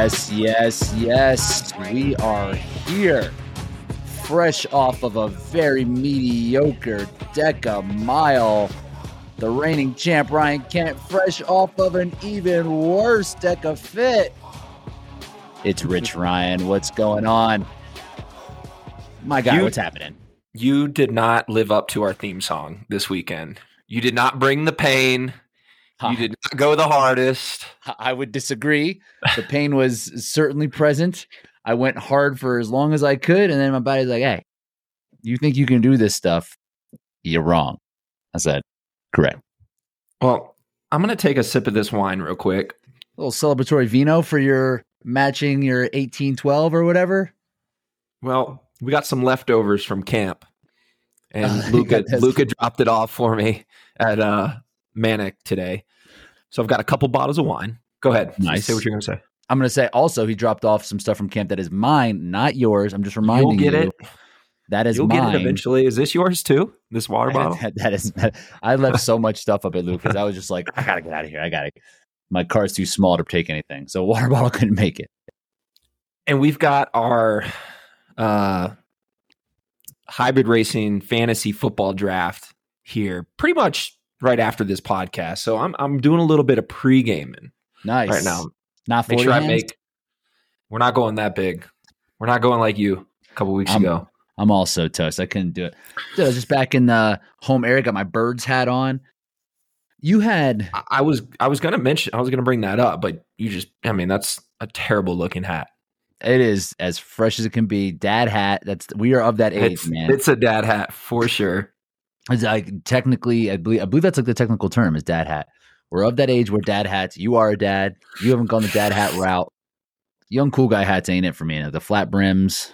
Yes, yes, yes. We are here. Fresh off of a very mediocre DEKA mile. The reigning champ Ryan Kent, fresh off of an even worse DEKA fit. It's Rich Ryan. What's going on? My guy, You- what's happening? You did not live up to our theme song this weekend. You did not bring the pain. Huh. You did not go the hardest. I would disagree. The pain was certainly present. I went hard for as long as I could, and then my body's like, "Hey, you think you can do this stuff? You're wrong." I said, "Correct." Well, I'm going to take a sip of this wine real quick. A little celebratory vino for your matching your 1812 or whatever. Well, we got some leftovers from camp. And Uh, Luca. Luca dropped it off for me at uh Manic today. So I've got a couple bottles of wine. Go ahead. Nice. Say what you're going to say. I'm going to say also he dropped off some stuff from camp that is mine, not yours. I'm just reminding You'll get you it. that is You'll mine. get it eventually. Is this yours too? This water bottle? That- that is. I left so much stuff up at Lucas. I was just like, I gotta get out of here. I gotta. My car's too small to take anything, so water bottle couldn't make it. and we've got our uh hybrid racing fantasy football draft here pretty much right after this podcast so i'm i'm doing a little bit of pre-gaming Nice. right now Not make 40 sure i make we're not going that big we're not going like you a couple weeks I'm- ago I'm also toast. I couldn't do it. Dude, I was just back in the home area. Got my birds hat on. You had I, I was i was gonna mention i was gonna bring that up but you just i mean that's a terrible looking hat it is as fresh as it can be. Dad hat. That's we are of that age, it's, man. it's a dad hat for sure It's like technically, I believe, I believe that's like the technical term is dad hat. We're of that age where dad hats. You are a dad. You haven't gone the dad hat route. Young cool guy hats ain't it for me. The flat brims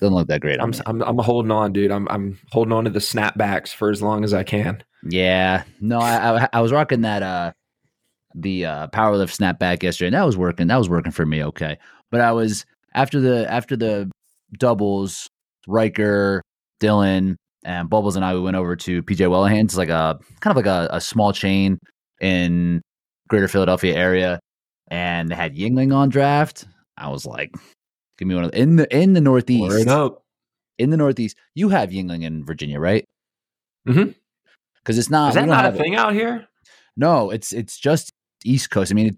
doesn't look that great. I'm. I'm i'm holding on dude i'm i'm holding on to the snapbacks for as long as i can Yeah, no, I, I I was rocking that uh the uh PWR LIFT snapback yesterday. And that was working. That was working for me. Okay, but I was after the after the doubles, Riker, Dylan, and Bubbles and I we went over to PJ Whelihan's, like a kind of like a, a small chain in Greater Philadelphia area, and they had Yuengling on draft. I was like, give me one of in the in the Northeast Word up in the Northeast. You have Yuengling in Virginia, right? Mhm. Because it's not. Is that don't a have it. thing out here? No, it's it's just East Coast. I mean, it,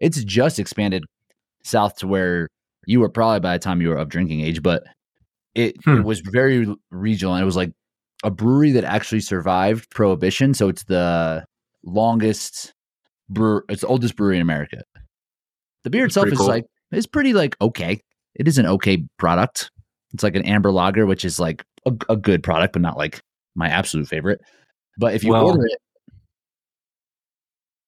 it's just expanded south to where you were probably by the time you were of drinking age, but it, Hmm. it was very regional. And it was like a brewery that actually survived Prohibition. So it's the longest brew. It's the oldest brewery in America. The beer That's itself is cool. like it's pretty like okay. It is an okay product. It's like an amber lager, which is like a, a good product, but not like my absolute favorite. But if you Well- order it,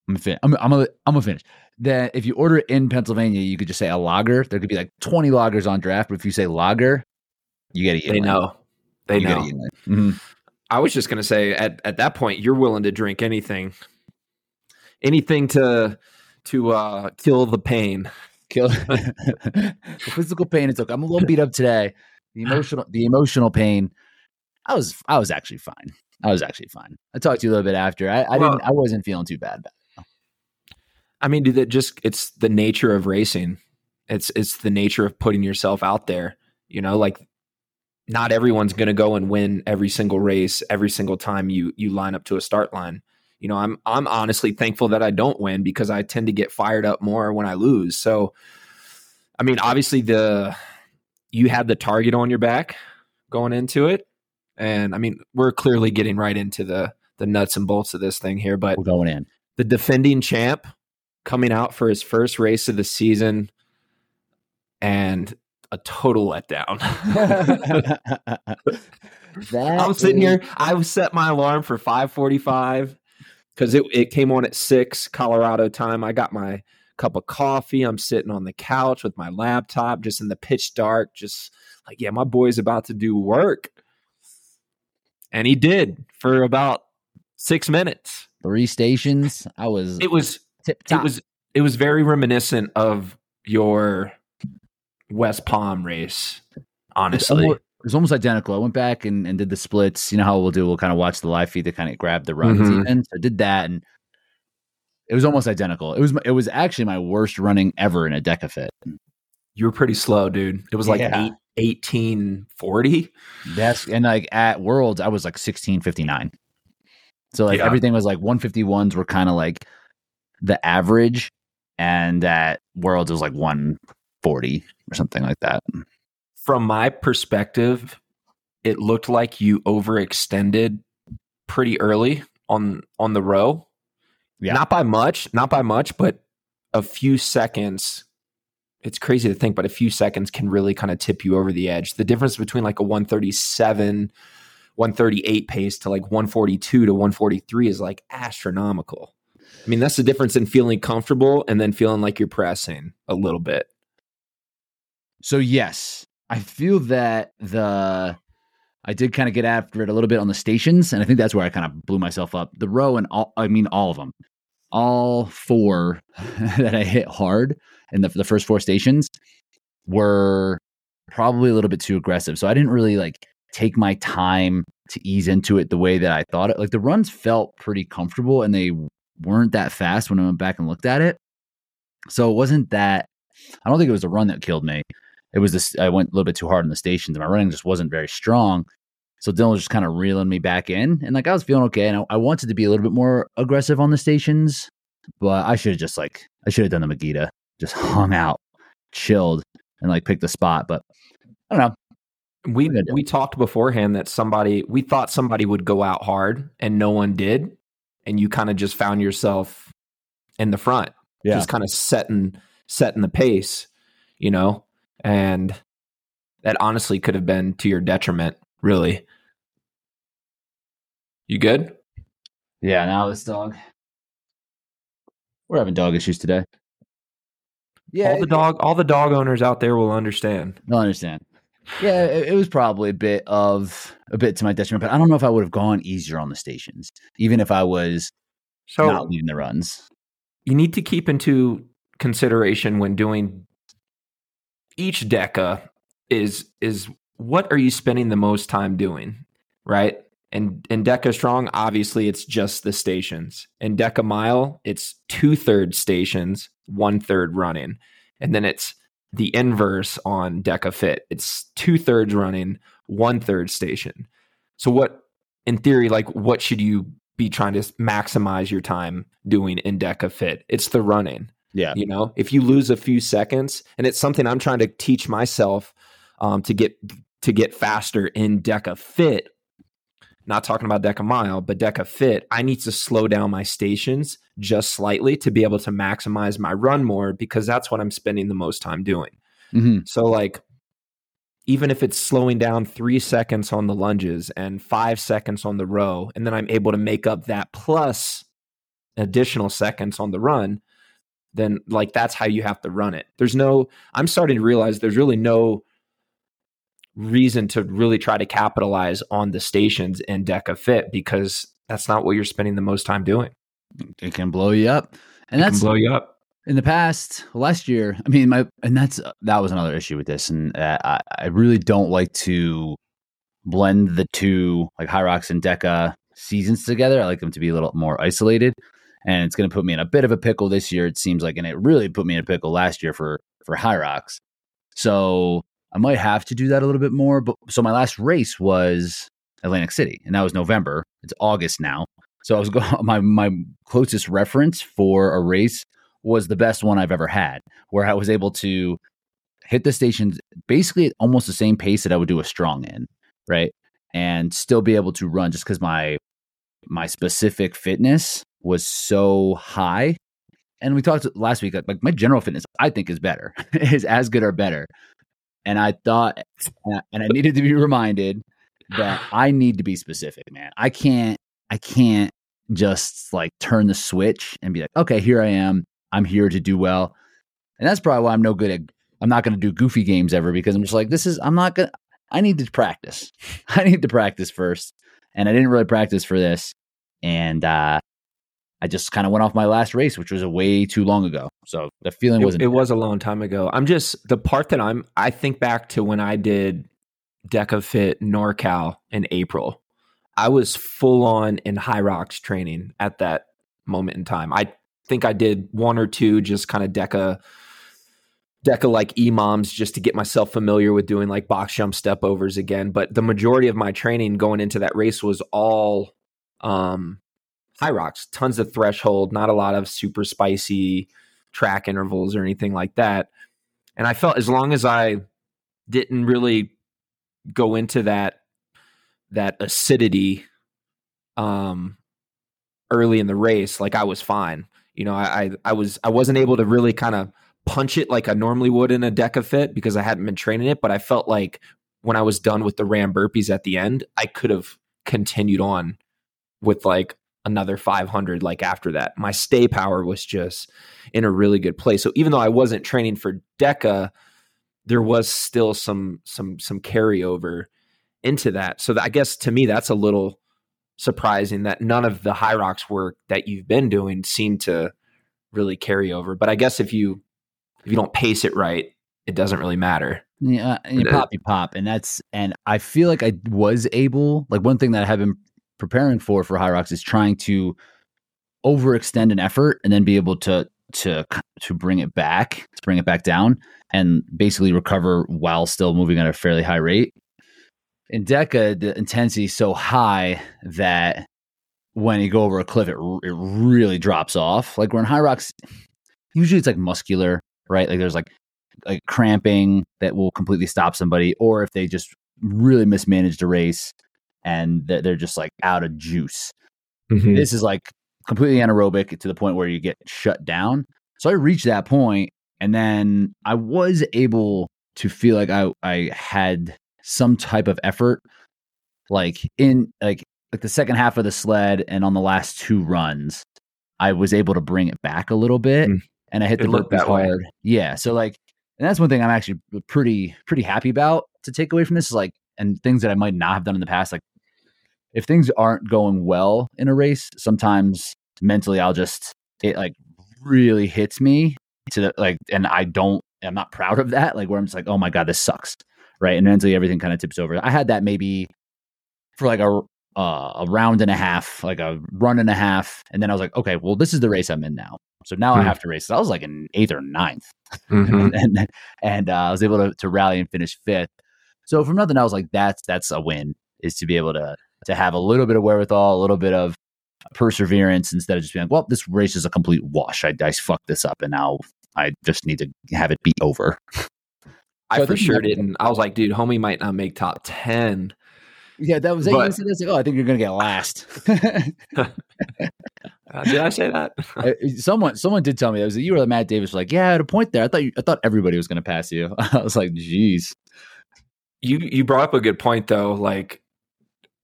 I'm fin- I'm I'm gonna I'm gonna finish. That if you order it in Pennsylvania, you could just say a lager. There could be like 20 lagers on draft, but if you say lager, you get it. They know. They you know. Get it Mhm. I was just going to say at, at that point, you're willing to drink anything, anything to to uh, kill the pain. Kill the physical pain. It's okay. I'm a little beat up today. The emotional the emotional pain. I was I was actually fine. I was actually fine. I talked to you a little bit after. I, I Well- didn't I wasn't feeling too bad. I mean, dude, that just it's the nature of racing. It's it's the nature of putting yourself out there. You know, like not everyone's going to go and win every single race every single time you you line up to a start line. You know, I'm I'm honestly thankful that I don't win because I tend to get fired up more when I lose. So, I mean, obviously the you had the target on your back going into it, and I mean, we're clearly getting right into the the nuts and bolts of this thing here, but We're going in. the defending champ coming out for his first race of the season and a total letdown. That I was sitting is- here, I set my alarm for 545 because it, it came on at six Colorado time. I got my cup of coffee. I'm sitting on the couch with my laptop, just in the pitch dark, just like, yeah, my boy's about to do work. And he did for about six minutes. three stations. I was It was tip top. it was it was very reminiscent of your West Palm race. Honestly, it was almost identical. I went back and, and did the splits. You know how we'll do? We'll kind of watch the live feed to kind of grab the runs. Mhm. Even so I did that, and it was almost identical. It was it was actually my worst running ever in a DEKA fit. You were pretty slow, dude. It was like Yeah. eight, 1840. That's and like at Worlds, I was like sixteen fifty nine. So like Yeah. everything was like one fifty ones were kind of like the average, and at Worlds it was like one forty or something like that. From my perspective, it looked like you overextended pretty early on on the row. Yeah. Not by much, not by much, but a few seconds. It's crazy to think, but a few seconds can really kind of tip you over the edge. The difference between like a 137, 138 pace to like 142 to 143 is like astronomical. I mean, that's the difference in feeling comfortable and then feeling like you're pressing a little bit. So yes, I feel that the I did kind of get after it a little bit on the stations, and I think that's where I kind of blew myself up. The row and all, I mean all of them, all four that I hit hard in the the first four stations were probably a little bit too aggressive. So I didn't really like take my time to ease into it the way that I thought it. Like the runs felt pretty comfortable, and they weren't that fast when I went back and looked at it. So it wasn't that. I don't think it was the run that killed me it was this I went a little bit too hard in the stations and my running just wasn't very strong. So Dylan was just kind of reeling me back in. And like I was feeling okay. And I, I wanted to be a little bit more aggressive on the stations, but I should have just like I should have done the Megiddo. Just hung out, chilled, and like picked the spot. But I don't know. We What are they we talked beforehand that somebody we thought somebody would go out hard and no one did, and you kind of just found yourself in the front, just kind of setting setting the pace, you know, and that honestly could have been to your detriment, really. You good? Yeah, now this dog. We're having dog issues today. Yeah, all the dog all the dog owners out there will understand. Will understand. Yeah, it, it was probably a bit of a bit to my detriment, but I don't know if I would have gone easier on the stations, even if I was So not leading the runs. you need to keep into consideration when doing each DEKA is is what are you spending the most time doing right? And in DEKA strong obviously it's just the stations. In DEKA mile it's two-thirds stations one-third running. And then it's the inverse on DEKA fit. It's two-thirds running one-third station. So what in theory like what should you be trying to maximize your time doing in DEKA fit? It's the running Yeah. you know if you lose a few seconds and it's something i'm trying to teach myself um, to get to get faster in DEKA fit not talking about DEKA mile but DEKA fit i need to slow down my stations just slightly to be able to maximize my run more because that's what i'm spending the most time doing hmm so like even if it's slowing down three seconds on the lunges and five seconds on the row, and then I'm able to make up that plus additional seconds on the run, then like that's how you have to run it. There's no, I'm starting to realize there's really no reason to really try to capitalize on the stations in DEKA Fit because that's not what you're spending the most time doing. It can blow you up, and It that's blow you up. in the past last year. I mean, my and that's that was another issue with this, and uh, I I really don't like to blend the two like Hyrox and DEKA seasons together. I like them to be a little more isolated, and it's going to put me in a bit of a pickle this year. It seems like, and it really put me in a pickle last year for for Hyrox. So I might have to do that a little bit more. But so my last race was Atlantic City, and that was November. It's August now. So I was going. My my closest reference for a race was the best one I've ever had, where I was able to hit the stations basically at almost the same pace that I would do a strong in, right? And still be able to run just because my my specific fitness was so high. And we talked last week, like my general fitness, I think is better, is as good or better. And I thought, and I- and I needed to be reminded that I need to be specific, man. I can't, I can't just like turn the switch and be like, okay, here I am. I'm here to do well. And that's probably why I'm no good at I'm not going to do goofy games ever because I'm just like this is I'm not going to I need to practice. I need to practice first. And I didn't really practice for this and uh I just kind of went off my last race which was a way too long ago. So the feeling wasn't it was a long time ago. I'm just the part that I'm. I think back to when I did DEKA Fit NorCal in April. I was full on in Hyrox training at that moment in time. I think I did one or two just kind of DEKA DEKA like EMOMs just to get myself familiar with doing like box jump step overs again. But the majority of my training going into that race was all um, Hyrox, tons of threshold, not a lot of super spicy track intervals or anything like that. And I felt as long as I didn't really go into that that acidity um early in the race, like I was fine. You know, I I, I was I wasn't able to really kind of punch it like I normally would in a DEKA fit because I hadn't been training it, but I felt like when I was done with the ram burpees at the end, I could have continued on with like another 500 like after that. My stay power was just in a really good place. So even though I wasn't training for DEKA, there was still some some some carryover into that. So that, I guess to me that's a little surprising that none of the Hyrox work that you've been doing seemed to really carry over. But I guess if you if you don't pace it right, it doesn't really matter. Yeah, uh, and you pop, you pop, and that's and I feel like I was able. Like one thing that I have been preparing for for Hyrox is trying to overextend an effort and then be able to to to bring it back, to bring it back down, and basically recover while still moving at a fairly high rate. In DEKA, the intensity is so high that when you go over a cliff, it it really drops off. Like we're in Hyrox, usually it's like muscular, right? Like there's like like cramping that will completely stop somebody, or if they just really mismanaged a race and they're just like out of juice. Mm-hmm. This is like completely anaerobic to the point where you get shut down. So I reached that point, and then I was able to feel like I I had some type of effort, like in like like the second half of the sled and on the last two runs, I was able to bring it back a little bit, mm. and I hit the loop that hard. Way. Yeah, so like and that's one thing I'm actually pretty pretty happy about to take away from this is like and things that I might not have done in the past. Like if things aren't going well in a race, sometimes mentally I'll just it like really hits me to the like and I don't I'm not proud of that. Like where I'm just like, oh my God, this sucks. Right. And mentally everything kind of tips over. I had that maybe for like a uh, a round and a half, like a run and a half. And then I was like, okay, well, this is the race I'm in now. So now mm-hmm. I have to race. I was like in eighth or ninth, mm-hmm. and and uh, I was able to to rally and finish fifth. So from nothing, I was like, that's that's a win. Is to be able to to have a little bit of wherewithal, a little bit of perseverance instead of just being like, well, this race is a complete wash. I, I fucked this up, and now I just need to have it be over. I so for sure didn't. I was like, dude, homie might not make top ten. Yeah, that was it. But, like, oh, I think you're gonna get last. Uh, did I say that? Someone someone did tell me that was you were the Matt Davis. Like, yeah, at a point there, I thought you, I thought everybody was going to pass you. I was like, geez. You you brought up a good point though, like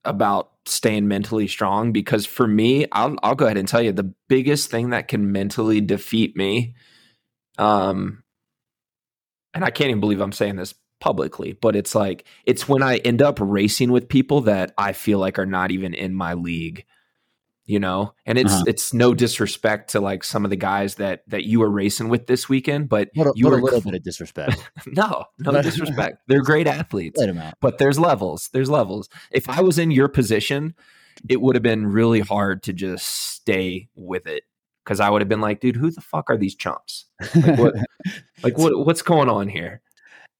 about staying mentally strong. Because for me, I'll I'll go ahead and tell you the biggest thing that can mentally defeat me, um, and I can't even believe I'm saying this publicly, but it's like it's when I end up racing with people that I feel like are not even in my league you know? And it's uh-huh. it's no disrespect to like some of the guys that that you were racing with this weekend but what a, you were a little bit of disrespect. No no disrespect. They're great athletes but there's levels there's levels. If i was in your position it would have been really hard to just stay with it because i would have been like dude who the fuck are these chumps? Like what like what what's going on here?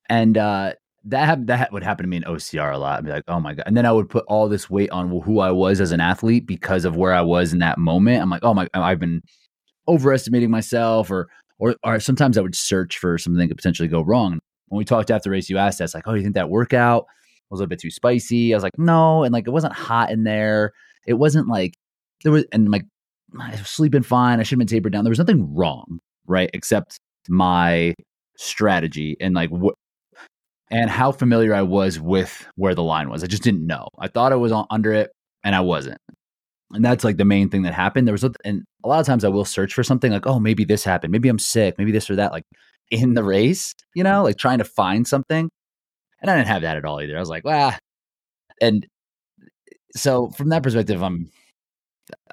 And uh that that would happen to me in OCR a lot. I'd be like, oh my god, and then I would put all this weight on who I was as an athlete because of where I was in that moment. I'm like, oh my, I've been overestimating myself, or or or sometimes I would search for something that could potentially go wrong. When we talked after race, you asked us like, oh, you think that workout was a little bit too spicy? I was like, no, and like it wasn't hot in there. It wasn't like there was, and like I was sleeping fine. I should have been tapered down. There was nothing wrong, right? Except my strategy and like what and how familiar I was with where the line was. I just didn't know. I thought I was on, under it and I wasn't. And that's like the main thing that happened. There was, a, and a lot of times I will search for something like, oh, maybe this happened. Maybe I'm sick. Maybe this or that, like in the race, you know, like trying to find something. And I didn't have that at all either. I was like, well, and so from that perspective, I'm.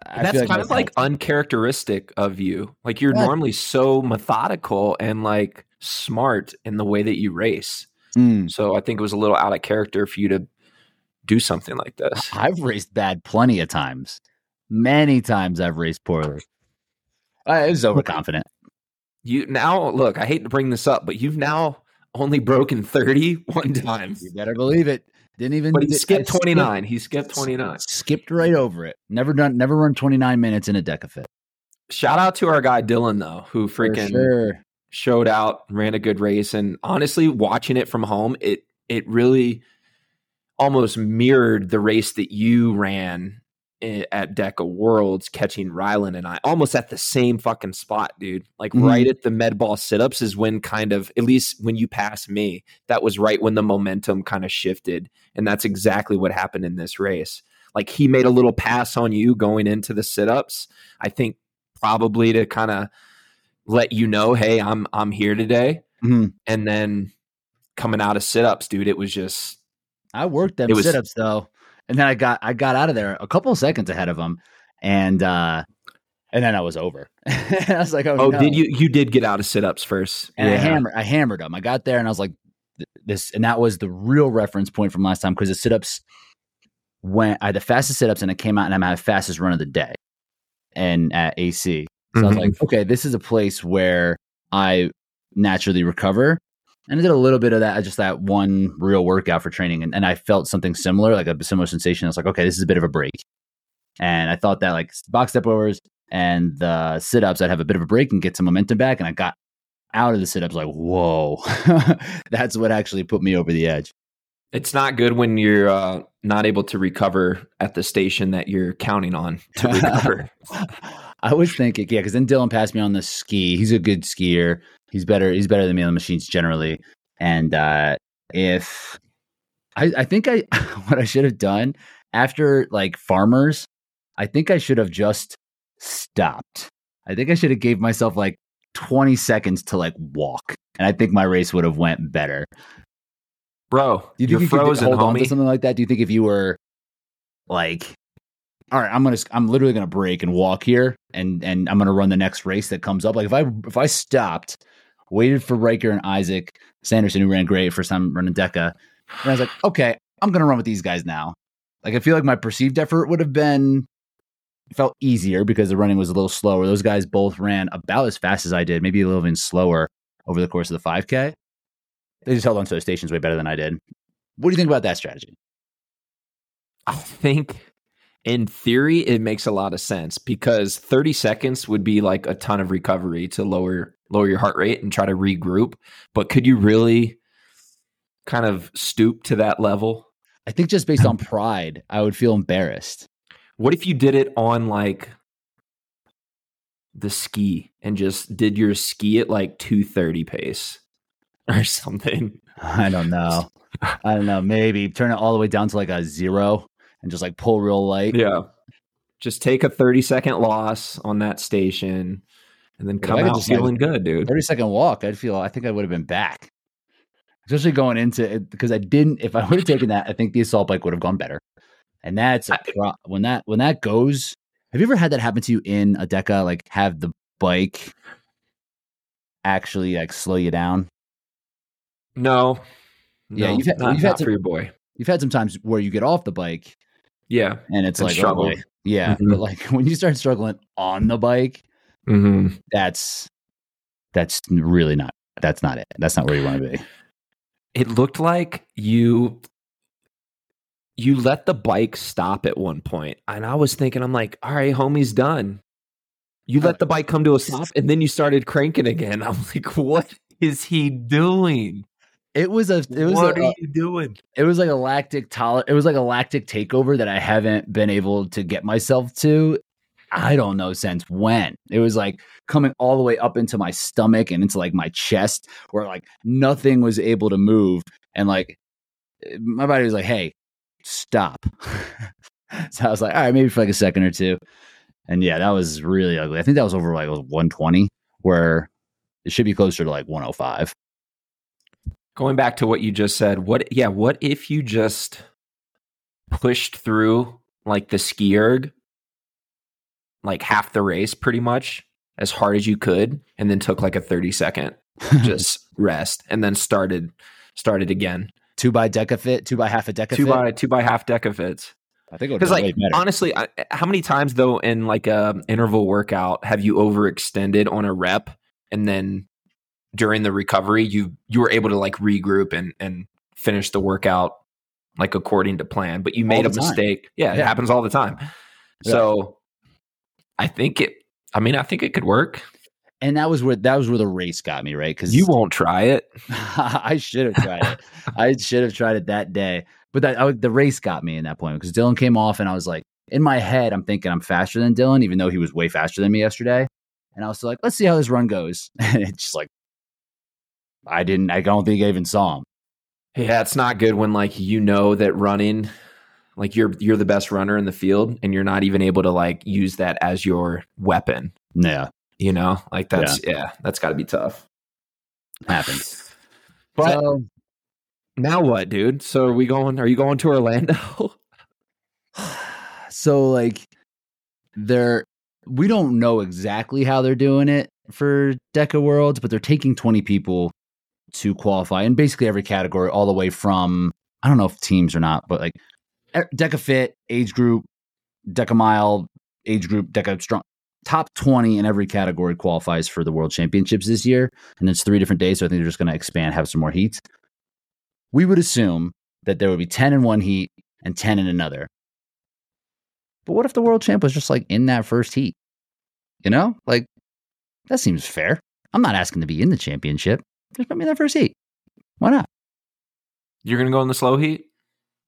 That's like kind of like uncharacteristic of you. Like you're yeah. normally so methodical and like smart in the way that you race. Mm. So I think it was a little out of character for you to do something like this. I've raced bad plenty of times. Many times I've raced poorly. I was overconfident. You now look. I hate to bring this up, but you've now only broken 30 one time. You better believe it. Didn't even. But he did- skipped I 29. He skipped 29. Skipped right over it. Never done. Never run 29 minutes in a DEKAFIT. Shout out to our guy Dylan though, who freaking sure. Showed out, ran a good race, and honestly, watching it from home, it it really almost mirrored the race that you ran at DEKA Worlds, catching Rylan and I almost at the same fucking spot, dude. Like Mhm. right at the med ball sit ups is when kind of at least when you pass me, that was right when the momentum kind of shifted, and that's exactly what happened in this race. Like he made a little pass on you going into the sit ups. I think probably to kind of let you know, hey, I'm I'm here today. Mhm. And then coming out of sit ups, dude, it was just I worked them sit ups though, and then I got I got out of there a couple of seconds ahead of them, and uh and then I was over. I was like, oh, oh, no. did you you did get out of sit ups first? And I hammered I hammered them. I got there and I was like, this, and that was the real reference point from last time because the sit ups went I had the fastest sit ups and I came out and I'm at the fastest run of the day, and at AC. So I was Mhm. like, okay, this is a place where I naturally recover. And I did a little bit of that, just that one real workout for training. And, and I felt something similar, like a similar sensation. I was like, okay, this is a bit of a break. And I thought that like box step overs and the sit ups, I'd have a bit of a break and get some momentum back. And I got out of the sit ups like, whoa, that's what actually put me over the edge. It's not good when you're uh, not able to recover at the station that you're counting on to recover. I was thinking, yeah, because then Dylan passed me on the ski. He's a good skier. He's better. He's better than me on the machines generally. And uh, if I, I think I, what I should have done after like farmers, I think I should have just stopped. I think I should have gave myself like 20 seconds to like walk, and I think my race would have went better. Bro, Do you think you're you frozen, could hold on to something like that? Do you think if you were like, all right, I'm gonna, I'm literally gonna break and walk here, and and I'm gonna run the next race that comes up. Like if I if I stopped, waited for Riker and Isaac Sanderson, who ran great first time running DEKA, and I was like, okay, I'm gonna run with these guys now. Like I feel like my perceived effort would have been felt easier because the running was a little slower. Those guys both ran about as fast as I did, maybe a little bit slower over the course of the 5K. They just held on to the stations way better than I did. What do you think about that strategy? I think in theory it makes a lot of sense because 30 seconds would be like a ton of recovery to lower lower your heart rate and try to regroup. But could you really kind of stoop to that level? I think just based on pride, I would feel embarrassed. What if you did it on like the ski and just did your ski at like 230 pace or something? I don't know. I don't know. Maybe turn it all the way down to like a zero and just like pull real light. Yeah. Just take a 30 second loss on that station and then come out like, feeling good, dude. 30 second walk, I'd feel, I think I would have been back. Especially going into it because I didn't, if I would have taken that, I think the assault bike would have gone better. And that's I- pro- when that, when that goes, have you ever had that happen to you in a DEKA? Like have the bike actually like slow you down? No. Yeah, No, you've had- not, you've had to- for your boy. You've had some times where you get off the bike Yeah. and it's And like, oh, struggle. boy. yeah. Mhm. But like when you start struggling on the bike, Mm-hmm. that's, that's really not, that's not it. That's not where you want to be. It looked like you you let the bike stop at one point, and I was thinking, I'm like, all right, homie's done. You let the bike come to a stop, and then you started cranking again. I'm like, what is he doing? It was a, it was what a, are you doing? it was like a lactic toler it was like a lactic takeover that I haven't been able to get myself to. I don't know since when. It was like coming all the way up into my stomach and into like my chest where like nothing was able to move and like my body was like, "Hey, stop." so I was like, "All right, maybe for like a second or two. And yeah, that was really ugly. I think that was over like 120 where it should be closer to like 105. Going back to what you just said, what yeah, what if you just pushed through like the ski erg like half the race pretty much as hard as you could and then took like a 30 second just rest and then started started again. two by DEKA fit, two by half a DEKA Two by two by half DEKA fits. I think Because be like honestly, I, how many times though in like a interval workout have you overextended on a rep and then during the recovery, you you were able to like regroup and and finish the workout like according to plan. But you made a time. mistake. Yeah, it happens all the time. Yeah. So I think it. I mean, I think it could work. And that was where that was where the race got me, right? Because You won't try it. I should have tried it. I should have tried it that day. But that I, the race got me in that point because Dylan came off, and I was like, in my head, I'm thinking I'm faster than Dylan, even though he was way faster than me yesterday. And I was like, let's see how this run goes. And it's just like, I didn't. I don't think I even saw him. Yeah, it's not good when like you know that running, like you're you're the best runner in the field, and you're not even able to like use that as your weapon. Yeah, You know, like that's yeah, that's got to be tough. happens. But so, now what, dude? So are we going? Are you going to Orlando? so like they're we don't know exactly how they're doing it for DEKA Worlds, but they're taking 20 people to qualify in basically every category, all the way from I don't know if teams or not, but like DEKA Fit, age group, DEKA Mile, age group, DEKA Strong. Top 20 in every category qualifies for the World Championships this year. And it's three different days. So I think they're just going to expand, have some more heats. We would assume that there would be 10 in one heat and 10 in another. But what if the world champ was just like in that first heat? You know, like that seems fair. I'm not asking to be in the championship. Just put me in that first heat. Why not? You're gonna go in the slow heat?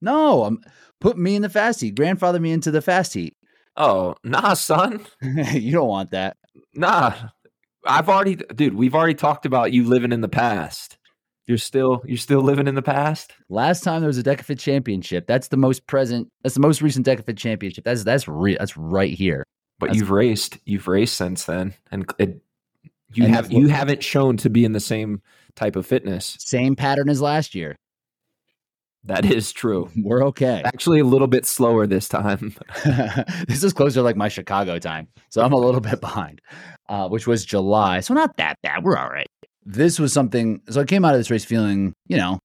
No, I'm put me in the fast heat. Grandfather me into the fast heat. Oh, nah, son. you don't want that. Nah. I've already dude, we've already talked about you living in the past. You're still you're still living in the past? Last time there was a DEKAFIT championship. That's the most present. That's the most recent DEKAFIT championship. That's that's re- that's right here. But That's- you've raced. You've raced since then. And it you And have you haven't shown to be in the same type of fitness. Same pattern as last year. That is true. We're okay. Actually a little bit slower this time. this is closer to like my Chicago time. So I'm a little bit behind, uh, which was July. So not that bad. We're all right. This was something. So I came out of this race feeling, you know,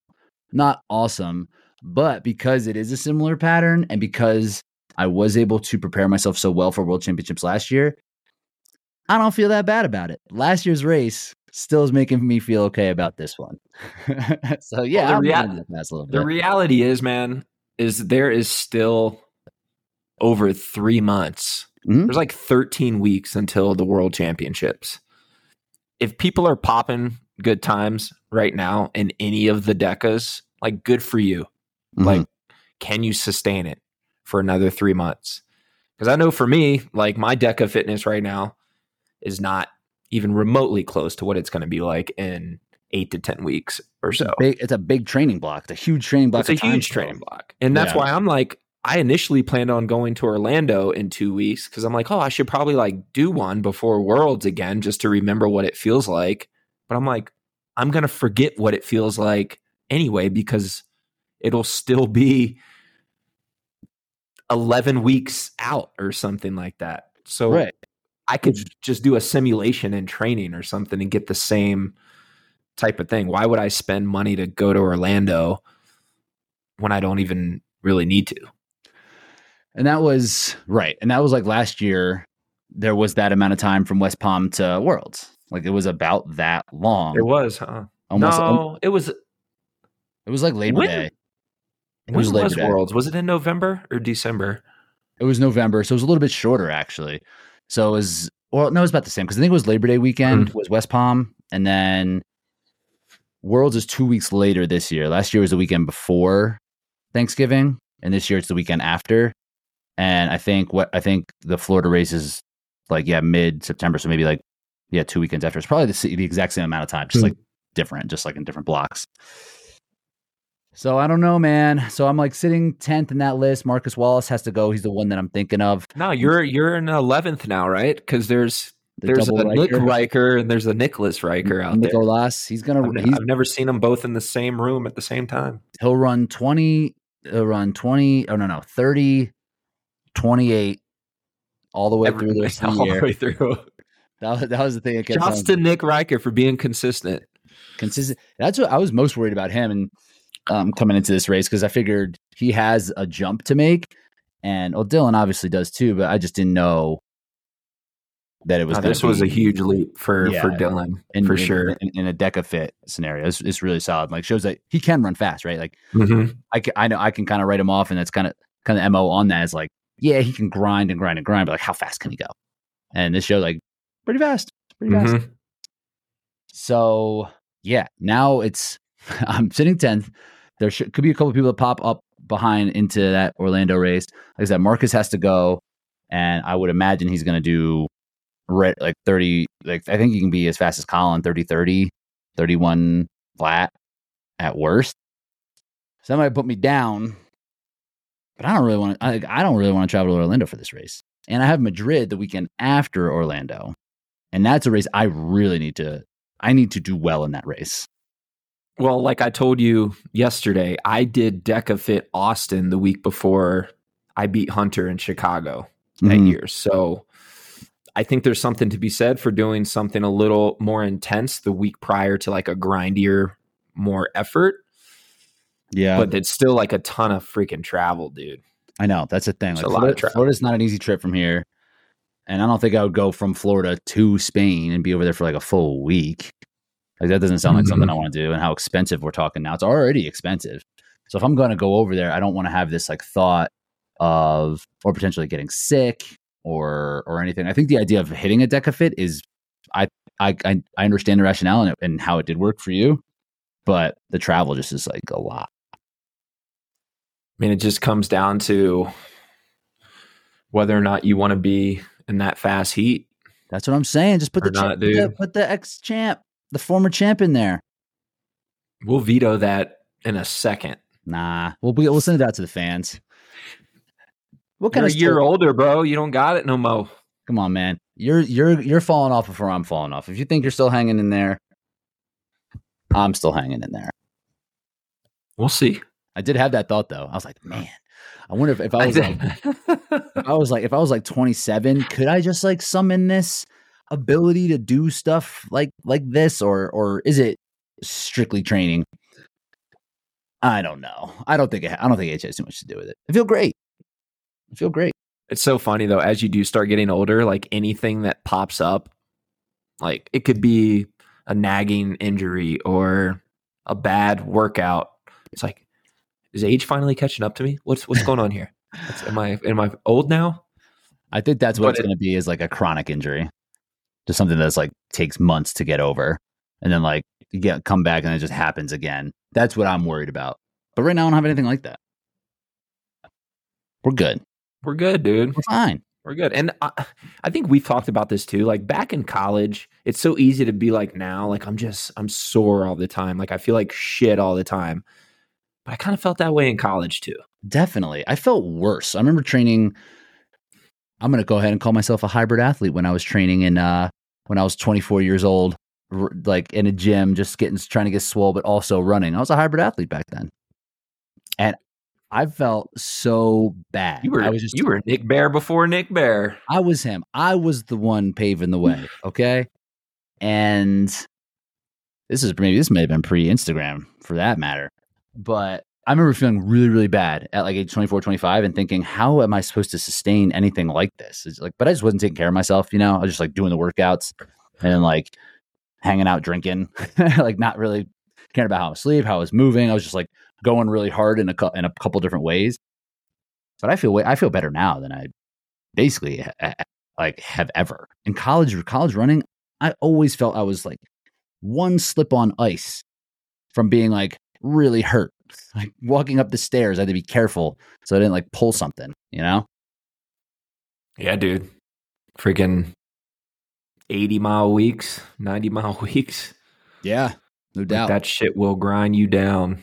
not awesome, but because it is a similar pattern and because I was able to prepare myself so well for World Championships last year, I don't feel that bad about it. Last year's race still is making me feel okay about this one. so yeah, the I'm rea- The reality is, man, is there is still over three months. Mhm. There's like 13 weeks until the world championships. If people are popping good times right now in any of the DEKAs, like good for you. Mhm. Like, can you sustain it for another three months? Because I know for me, like my DEKA fitness right now is not even remotely close to what it's going to be like in eight to 10 weeks or so. big, it's a big training block. It's a huge training block. It's a huge training block. And that's Yeah. why I'm like, I initially planned on going to Orlando in two weeks because I'm like, oh, I should probably like do one before Worlds again just to remember what it feels like. But I'm like, I'm going to forget what it feels like anyway because it'll still be 11 weeks out or something like that. So Right. I could just do a simulation in training or something and get the same type of thing. Why would I spend money to go to Orlando when I don't even really need to? And that was right. And that was like last year. There was that amount of time from West Palm to Worlds. Like it was about that long. It was, huh? almost. no, it was. it was like Labor When- Day. It When was was, Day. Worlds? Was it in November or December? It was November, so it was a little bit shorter actually. So it was well, no, it was about the same because I think it was Labor Day weekend was West Palm, and then Worlds is two weeks later this year. Last year was the weekend before Thanksgiving, and this year it's the weekend after. And I think what I think the Florida race is like yeah mid September, so maybe like yeah two weekends after. It's probably the, the exact same amount of time, just Hmm. like different, just like in different blocks. So I don't know, man. So I'm like sitting tenth in that list. Marcus Wallace has to go. He's the one that I'm thinking of. No, you're you're in eleventh now, right? Because there's The there's a Nick Riker. And there's a Nicholas Riker out there. Nicolas. He's gonna. I've, he's, I've never seen them both in the same room at the same time. he'll run twenty. He'll run twenty. Oh no, no, 30, 28, all the way Every- through the rest all the way through. That, was- that was the thing. To Nick Riker for being consistent. consistent. That's what I was most worried about him and um, coming into this race because I figured he has a jump to make, and well, Dylan obviously does too. But I just didn't know that it was. Oh, this was a huge leap for Yeah. for Dylan in, for in- sure. in, in a DEKA fit scenario. It's, it's really solid. Like shows that he can run fast, right? Like Mhm. I can, I know I can kind of write him off, and that's kind of kind of mo on that is like, yeah, he can grind and grind and grind, but like how fast can he go? And this show like pretty fast, pretty fast. Mhm. So yeah, now it's I'm sitting tenth. There should, could be a couple people that pop up behind into that Orlando race. Like I said, Marcus has to go, and I would imagine he's going to do like 30. Like I think he can be as fast as Colin 30 30, 31 flat at worst. Somebody put me down, but I don't really want to. I don't really want to travel to Orlando for this race, and I have Madrid the weekend after Orlando, and that's a race I really need to. I need to do well in that race. Well, like I told you yesterday, I did DEKA Fit Austin the week before I beat Hunter in Chicago that Mhm. year. So I think there's something to be said for doing something a little more intense the week prior to like a grindier, more effort. Yeah, But it's still like a ton of freaking travel, dude. I know that's the thing. Like a lot of Florida, travel. Florida's not an easy trip from here, and I don't think I would go from Florida to Spain and be over there for like a full week. Like that doesn't sound like something mm-hmm. I want to do. And how expensive we're talking now? It's already expensive. So if I'm going to go over there, I don't want to have this like thought of or potentially getting sick or or anything. I think the idea of hitting a DEKA fit is I I I, understand the rationale and, and how it did work for you, but the travel just is like a lot. I mean, it just comes down to whether or not you want to be in that fast heat. That's what I'm saying. Just put the, champ, not, put the put the ex champ, the former champion there. We'll veto that in a second. Nah, we'll be, we'll send it out to the fans. What kind You're of year older, bro. You don't got it no mo. Come on, man. You're you're you're falling off before I'm falling off. If you think you're still hanging in there, I'm still hanging in there. We'll see. I did have that thought though. I was like, man, I wonder if, if I was like, if I was like if I was like 27, could I just like summon this ability to do stuff like like this, or or is it strictly training? I don't know. I don't think it, I don't think H has too much to do with it. I feel great. I feel great. It's so funny though, as you do start getting older, like anything that pops up, like it could be a nagging injury or a bad workout. It's like, is age finally catching up to me? What's what's going on here? Am I am I old now? I think that's what But it's it- going to be is like a chronic injury, just something that's like takes months to get over, and then like you get come back and it just happens again. That's what I'm worried about. But right now, I don't have anything like that. We're good. We're good, dude. We're fine. We're good. And I, I think we've talked about this too. Like back in college, it's so easy to be like now, like I'm just, I'm sore all the time. Like I feel like shit all the time. But I kind of felt that way in college too. Definitely. I felt worse. I remember training. I'm going to go ahead and call myself a hybrid athlete when I was training in, uh, when I was 24 years old, r- like in a gym, just getting, trying to get swole, but also running. I was a hybrid athlete back then. And I felt so bad. You were, I was just, you were Nick Bare before Nick Bare. I was him. I was the one paving the way. Okay. And this is maybe this may have been pre Instagram for that matter. But I remember feeling really, really bad at like age 24, 25 and thinking, how am I supposed to sustain anything like this? It's like, but I just wasn't taking care of myself, you know? I was just like doing the workouts and like hanging out, drinking, like not really caring about how I was asleep, how I was moving. I was just like going really hard in a, cou- in a couple different ways. But I feel way, I feel better now than I basically ha- like have ever in college college running i always felt i was like one slip on ice from being like really hurt like walking up the stairs i had to be careful so i didn't like pull something you know Yeah, dude. Freaking 80 mile weeks, 90 mile weeks. yeah no Like, doubt that shit will grind you down.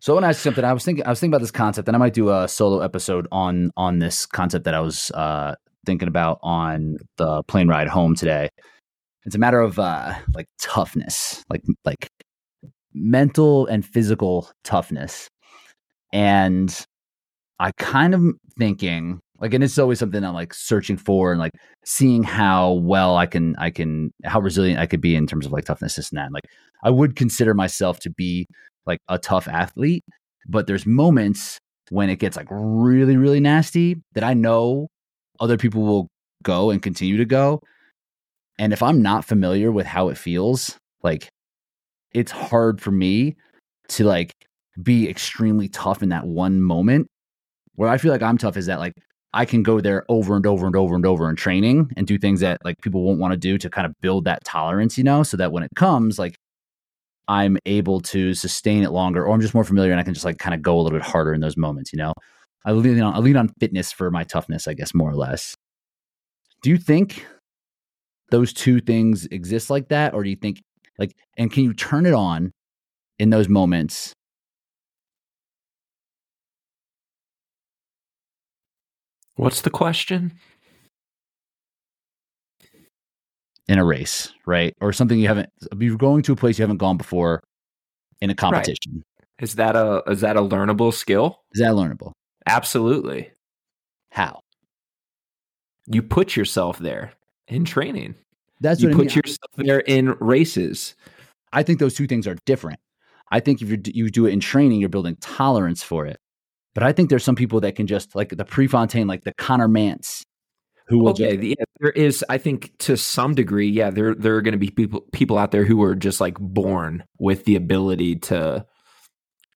so i want to ask you something i was thinking i was thinking about this concept and i might do a solo episode on on this concept that i was uh thinking about on the plane ride home today it's a matter of uh like toughness like like mental and physical toughness. And i kind of thinking like and it's always something i'm like searching for and like seeing how well i can i can how resilient i could be in terms of like toughness this and that like i would consider myself to be like a tough athlete but there's moments when it gets like really really nasty that i know other people will go and continue to go. And if I'm not familiar with how it feels, like it's hard for me to like be extremely tough in that one moment. Where I feel like I'm tough is that like I can go there over and over and over and over in training and do things that like people won't want to do to kind of build that tolerance, you know, so that when it comes, like I'm able to sustain it longer, or I'm just more familiar and I can just like kind of go a little bit harder in those moments, you know. I lean on I lean on fitness for my toughness, I guess, more or less. Do you think those two things exist like that, or do you think like and can you turn it on in those moments What's the question? in a race, right? Or something you haven't you're going to a place you haven't gone before in a competition. Is that a is that a learnable skill? Is that learnable? Absolutely. How? You put yourself there in training. That's you what I put mean. yourself there in races. I think those two things are different. I think if you you do it in training, you're building tolerance for it. But I think there's some people that can just like the Prefontaine, like the Connor Mantz, who will Okay, just yeah, there is. I think to some degree, yeah, there there are going to be people people out there who are just like born with the ability to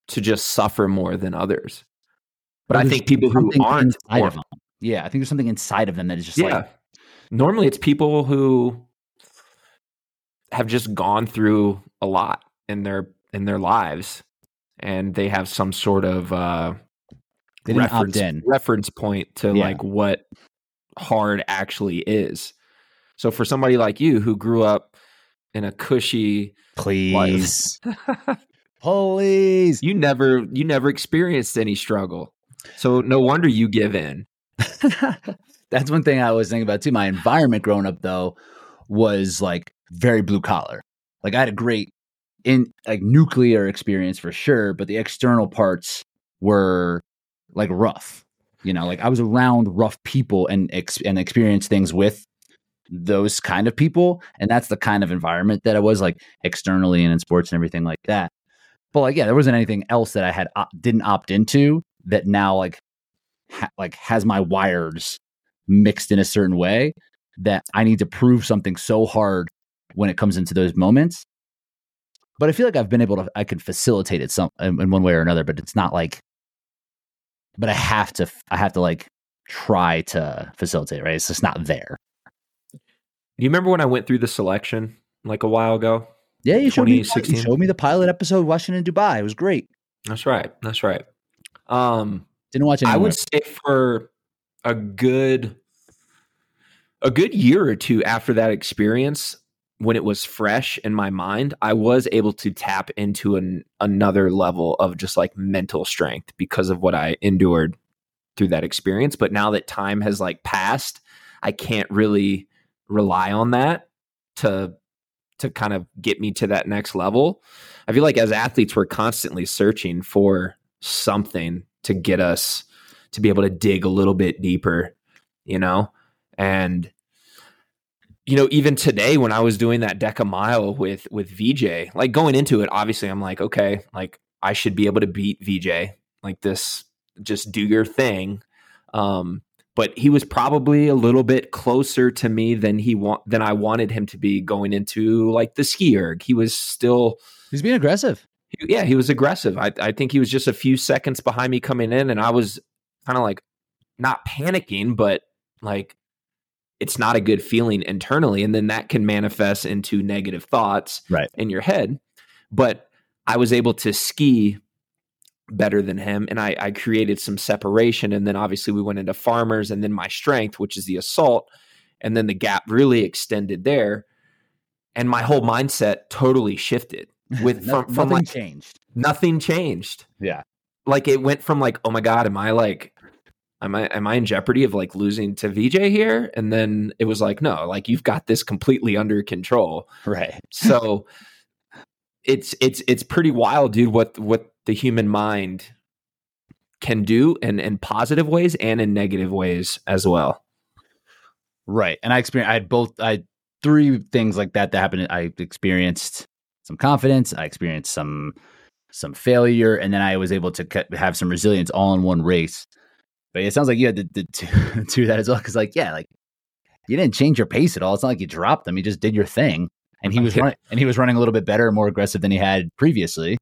to just suffer more than others. But I think people who aren't, inside or- of them. Yeah, I think there's something inside of them that is just yeah, like normally it's people who have just gone through a lot in their in their lives, and they have some sort of uh, reference reference point to Yeah. like what hard actually is. So for somebody like you who grew up in a cushy Please, please. you never you never experienced any struggle. So no wonder you give in. That's one thing I was thinking about too. My environment growing up though was like very blue collar. Like I had a great in like nuclear experience for sure, but the external parts were like rough. You know, like I was around rough people and ex- and experienced things with those kind of people, and that's the kind of environment that I was like externally and in sports and everything like that. But like, yeah, there wasn't anything else that I had op- didn't opt into that now like ha- like has my wires mixed in a certain way that I need to prove something so hard when it comes into those moments. But I feel like I've been able to I could facilitate it some in, one way or another, but it's not like but I have to I have to like try to facilitate, it, right? It's just not there. Do you remember when I went through the selection like a while ago? Yeah, you showed me you showed me the pilot episode of Washington Dubai. It was great. That's right. That's right. Um Didn't watch it. I would say for a good a good year or two after that experience when it was fresh in my mind I was able to tap into an another level of just like mental strength because of what I endured through that experience but now that time has like passed I can't really rely on that to to kind of get me to that next level I feel like as athletes we're constantly searching for something to get us to be able to dig a little bit deeper, you know? And you know, even today when I was doing that DEKA mile with with VJ, like going into it, obviously I'm like, okay, like I should be able to beat VJ. Like this just do your thing. Um but he was probably a little bit closer to me than he want than I wanted him to be going into like the ski erg. He was still he's being aggressive. he- yeah, he was aggressive. I, I think he was just a few seconds behind me coming in, and I was kind of like not panicking, but like it's not a good feeling internally. And then that can manifest into negative thoughts Right. in your head. But I was able to ski better than him, and I, I created some separation. And then obviously we went into farmers, and then my strength, which is the assault, and then the gap really extended there. And my whole mindset totally shifted with No- from, from nothing like changed. nothing changed. Yeah. Like it went from like, oh my God, am I like am I am I in jeopardy of like losing to VJ here? And then it was like, no, like you've got this completely under control. Right. So it's it's it's pretty wild, dude, what what the human mind can do in, in positive ways and in negative ways as well. Right. And I experienced, I had both, I had three things like that that happened. I experienced some confidence, I experienced some, some failure, and then I was able to cut, have some resilience all in one race. But it sounds like you had to, two, two of that as well. Cause like, yeah, like you didn't change your pace at all. It's not like you dropped them. You just did your thing. And he was running and he was running a little bit better and more aggressive than he had previously.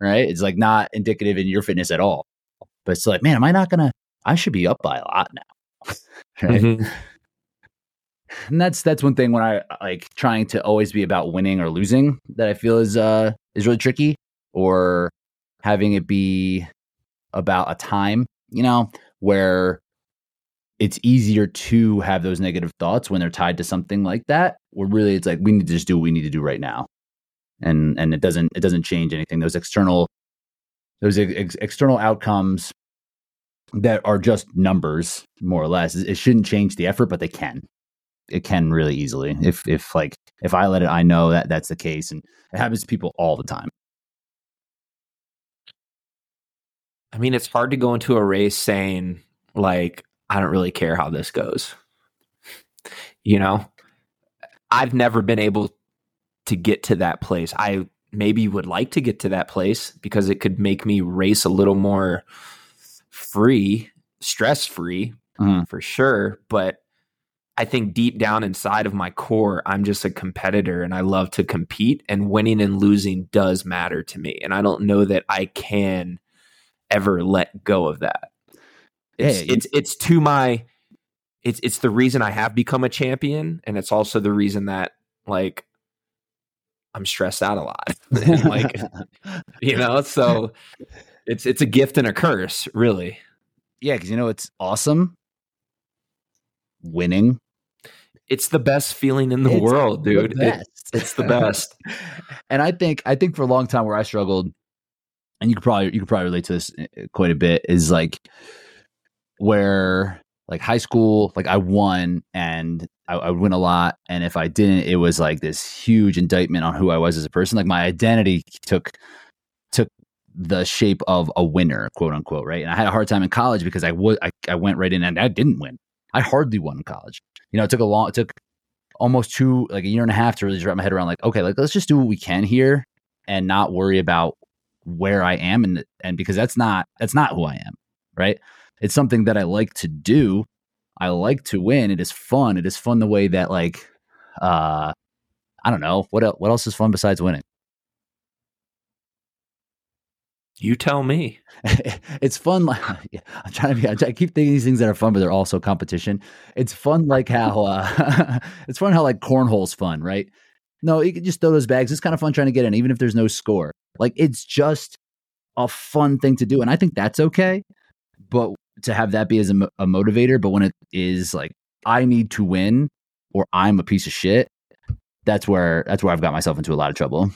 Right? It's like not indicative in your fitness at all. But it's like, man, am I not gonna I should be up by a lot now. right? Mm-hmm. And that's that's one thing when I like trying to always be about winning or losing that I feel is uh is really tricky or having it be about a time, you know, where it's easier to have those negative thoughts when they're tied to something like that. Where really it's like we need to just do what we need to do right now, and and it doesn't it doesn't change anything. Those external those ex- external outcomes that are just numbers more or less. It shouldn't change the effort, but they can. It can really easily if if like if I let it, I know that that's the case, and it happens to people all the time. I mean, it's hard to go into a race saying like I don't really care how this goes. You know, I've never been able to get to that place. I maybe would like to get to that place because it could make me race a little more free, stress free mm-hmm. for sure. But I think deep down inside of my core, I'm just a competitor and I love to compete, and winning and losing does matter to me. And I don't know that I can ever let go of that. It's it's it's to my it's it's the reason I have become a champion, and it's also the reason that like I'm stressed out a lot. like you know, so it's it's a gift and a curse, really. Yeah, because you know it's awesome. Winning. It's the best feeling in the it's world, dude. The it, it's the best. and I think I think for a long time where I struggled, and you could probably you could probably relate to this eh, quite a bit, is like where like high school, like I won and I, I, would win a lot. And if I didn't, it was like this huge indictment on who I was as a person. Like my identity took took the shape of a winner, quote unquote, right? And I had a hard time in college because I would I, I went right in and I didn't win. I hardly won in college. You know, it took a long it took almost two like a year and a half to really just wrap my head around like, okay, like let's just do what we can here and not worry about where I am and and because that's not that's not who I am, right? it's something that I like to do. I like to win. It is fun. It is fun the way that like uh I don't know what else, what else is fun besides winning. You tell me. it's fun. Like, I'm trying to be. I keep thinking these things that are fun, but they're also competition. It's fun, like how uh, it's fun how like cornhole's fun, right? No, you can just throw those bags. It's kind of fun trying to get in, even if there's no score. Like it's just a fun thing to do, and I think that's okay. But to have that be as a, a motivator, but when it is like I need to win or I'm a piece of shit, that's where that's where I've got myself into a lot of trouble.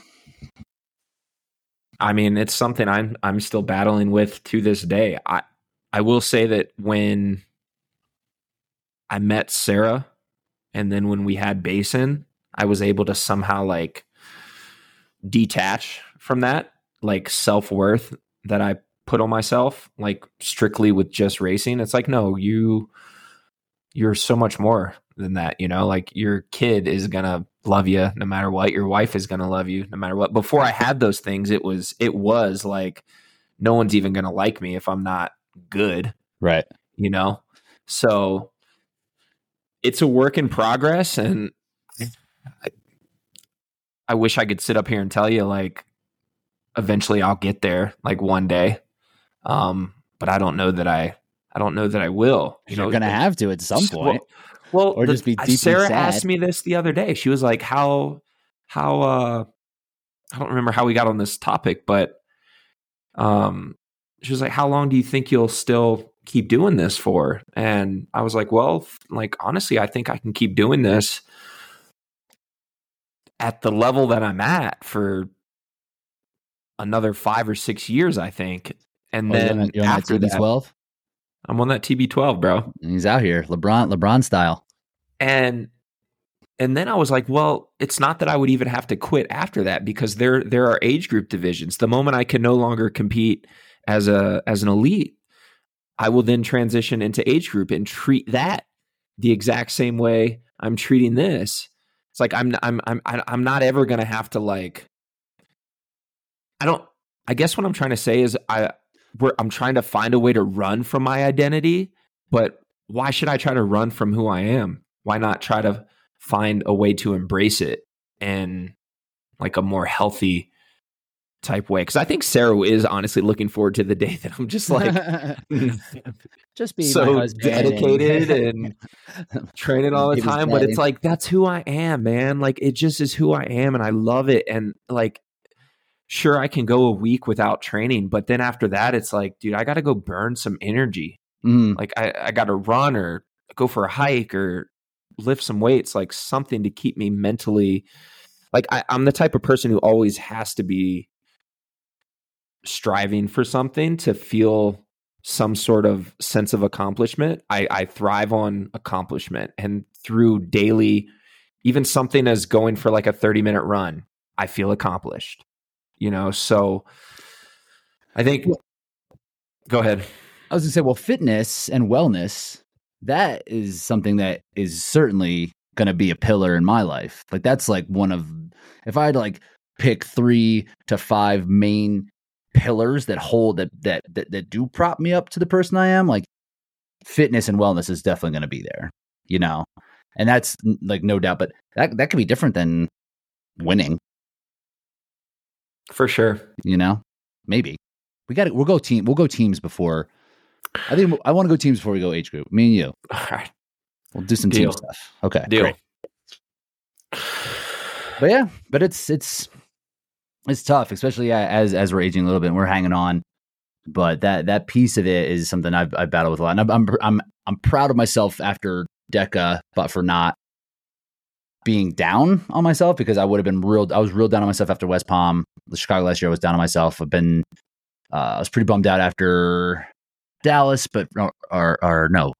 I mean, it's something I'm I'm still battling with to this day. I I will say that when I met Sarah and then when we had Basin, I was able to somehow like detach from that like self-worth that I put on myself like strictly with just racing. It's like no you you're so much more than that you know? Like your kid is gonna love you no matter what. Your wife is gonna love you no matter what. Before i had those things it was it was like no one's even gonna like me if i'm not good right. you know? So it's a work in progress and I, I wish i could sit up here and tell you like eventually i'll get there like one day um, but I don't know that I I don't know that I will. You You're know, gonna have to at some point. Well, well or the, just be deeply Sarah sad. asked me this the other day. She was like, "How how uh I don't remember how we got on this topic, but um she was like, "How long do you think you'll still keep doing this for?" And I was like, "Well, like honestly, I think I can keep doing this at the level that I'm at for another 5 or 6 years, I think." And oh, then you're on, after that, TB12? I'm on that TB12, bro. He's out here, LeBron, LeBron style. And and then I was like, well, it's not that I would even have to quit after that because there there are age group divisions. The moment I can no longer compete as a as an elite, I will then transition into age group and treat that the exact same way I'm treating this. It's like I'm I'm I'm I'm not ever to have to like I don't I guess what I'm trying to say is I where I'm trying to find a way to run from my identity, but why should I try to run from who I am? why not try to find a way to embrace it and like a more healthy type way because i think sarah is honestly looking forward to the day that i'm just like just be so dedicated and training all the time but it's like that's who i am man. Like it just is who i am and i love it and like sure i can go a week without training but then after that it's like dude i gotta go burn some energy. Mm, like i, I gotta run or go for a hike or lift some weights like something to keep me mentally like I, i'm the type of person who always has to be striving for something to feel some sort of sense of accomplishment i, I thrive on accomplishment. And through daily even something as going for like a 30 minute run i feel accomplished you know? So i think go ahead. I was gonna say, well, fitness and wellness, that is something that is certainly gonna be a pillar in my life. Like that's like one of if I had like pick three to five main pillars that hold that that that, that do prop me up to the person I am, like fitness and wellness is definitely gonna be there, you know. And that's like no doubt, but that that could be different than winning, for sure you know? Maybe. We got to we'll go team we'll go teams before I think I want to go teams before we go age group. Me and you. all right We'll do some team stuff. Okay. deal great. But yeah, but it's it's it's tough, especially as as we're aging a little bit and we're hanging on. But that that piece of it is something I've I've battled with a lot. And I'm I'm I'm, I'm proud of myself after DEKA, but for not being down on myself because I would have been real. I was real down on myself after West Palm. The Chicago last year, I was down on myself. I've been. Uh, I was pretty bummed out after Dallas, but or or, or no.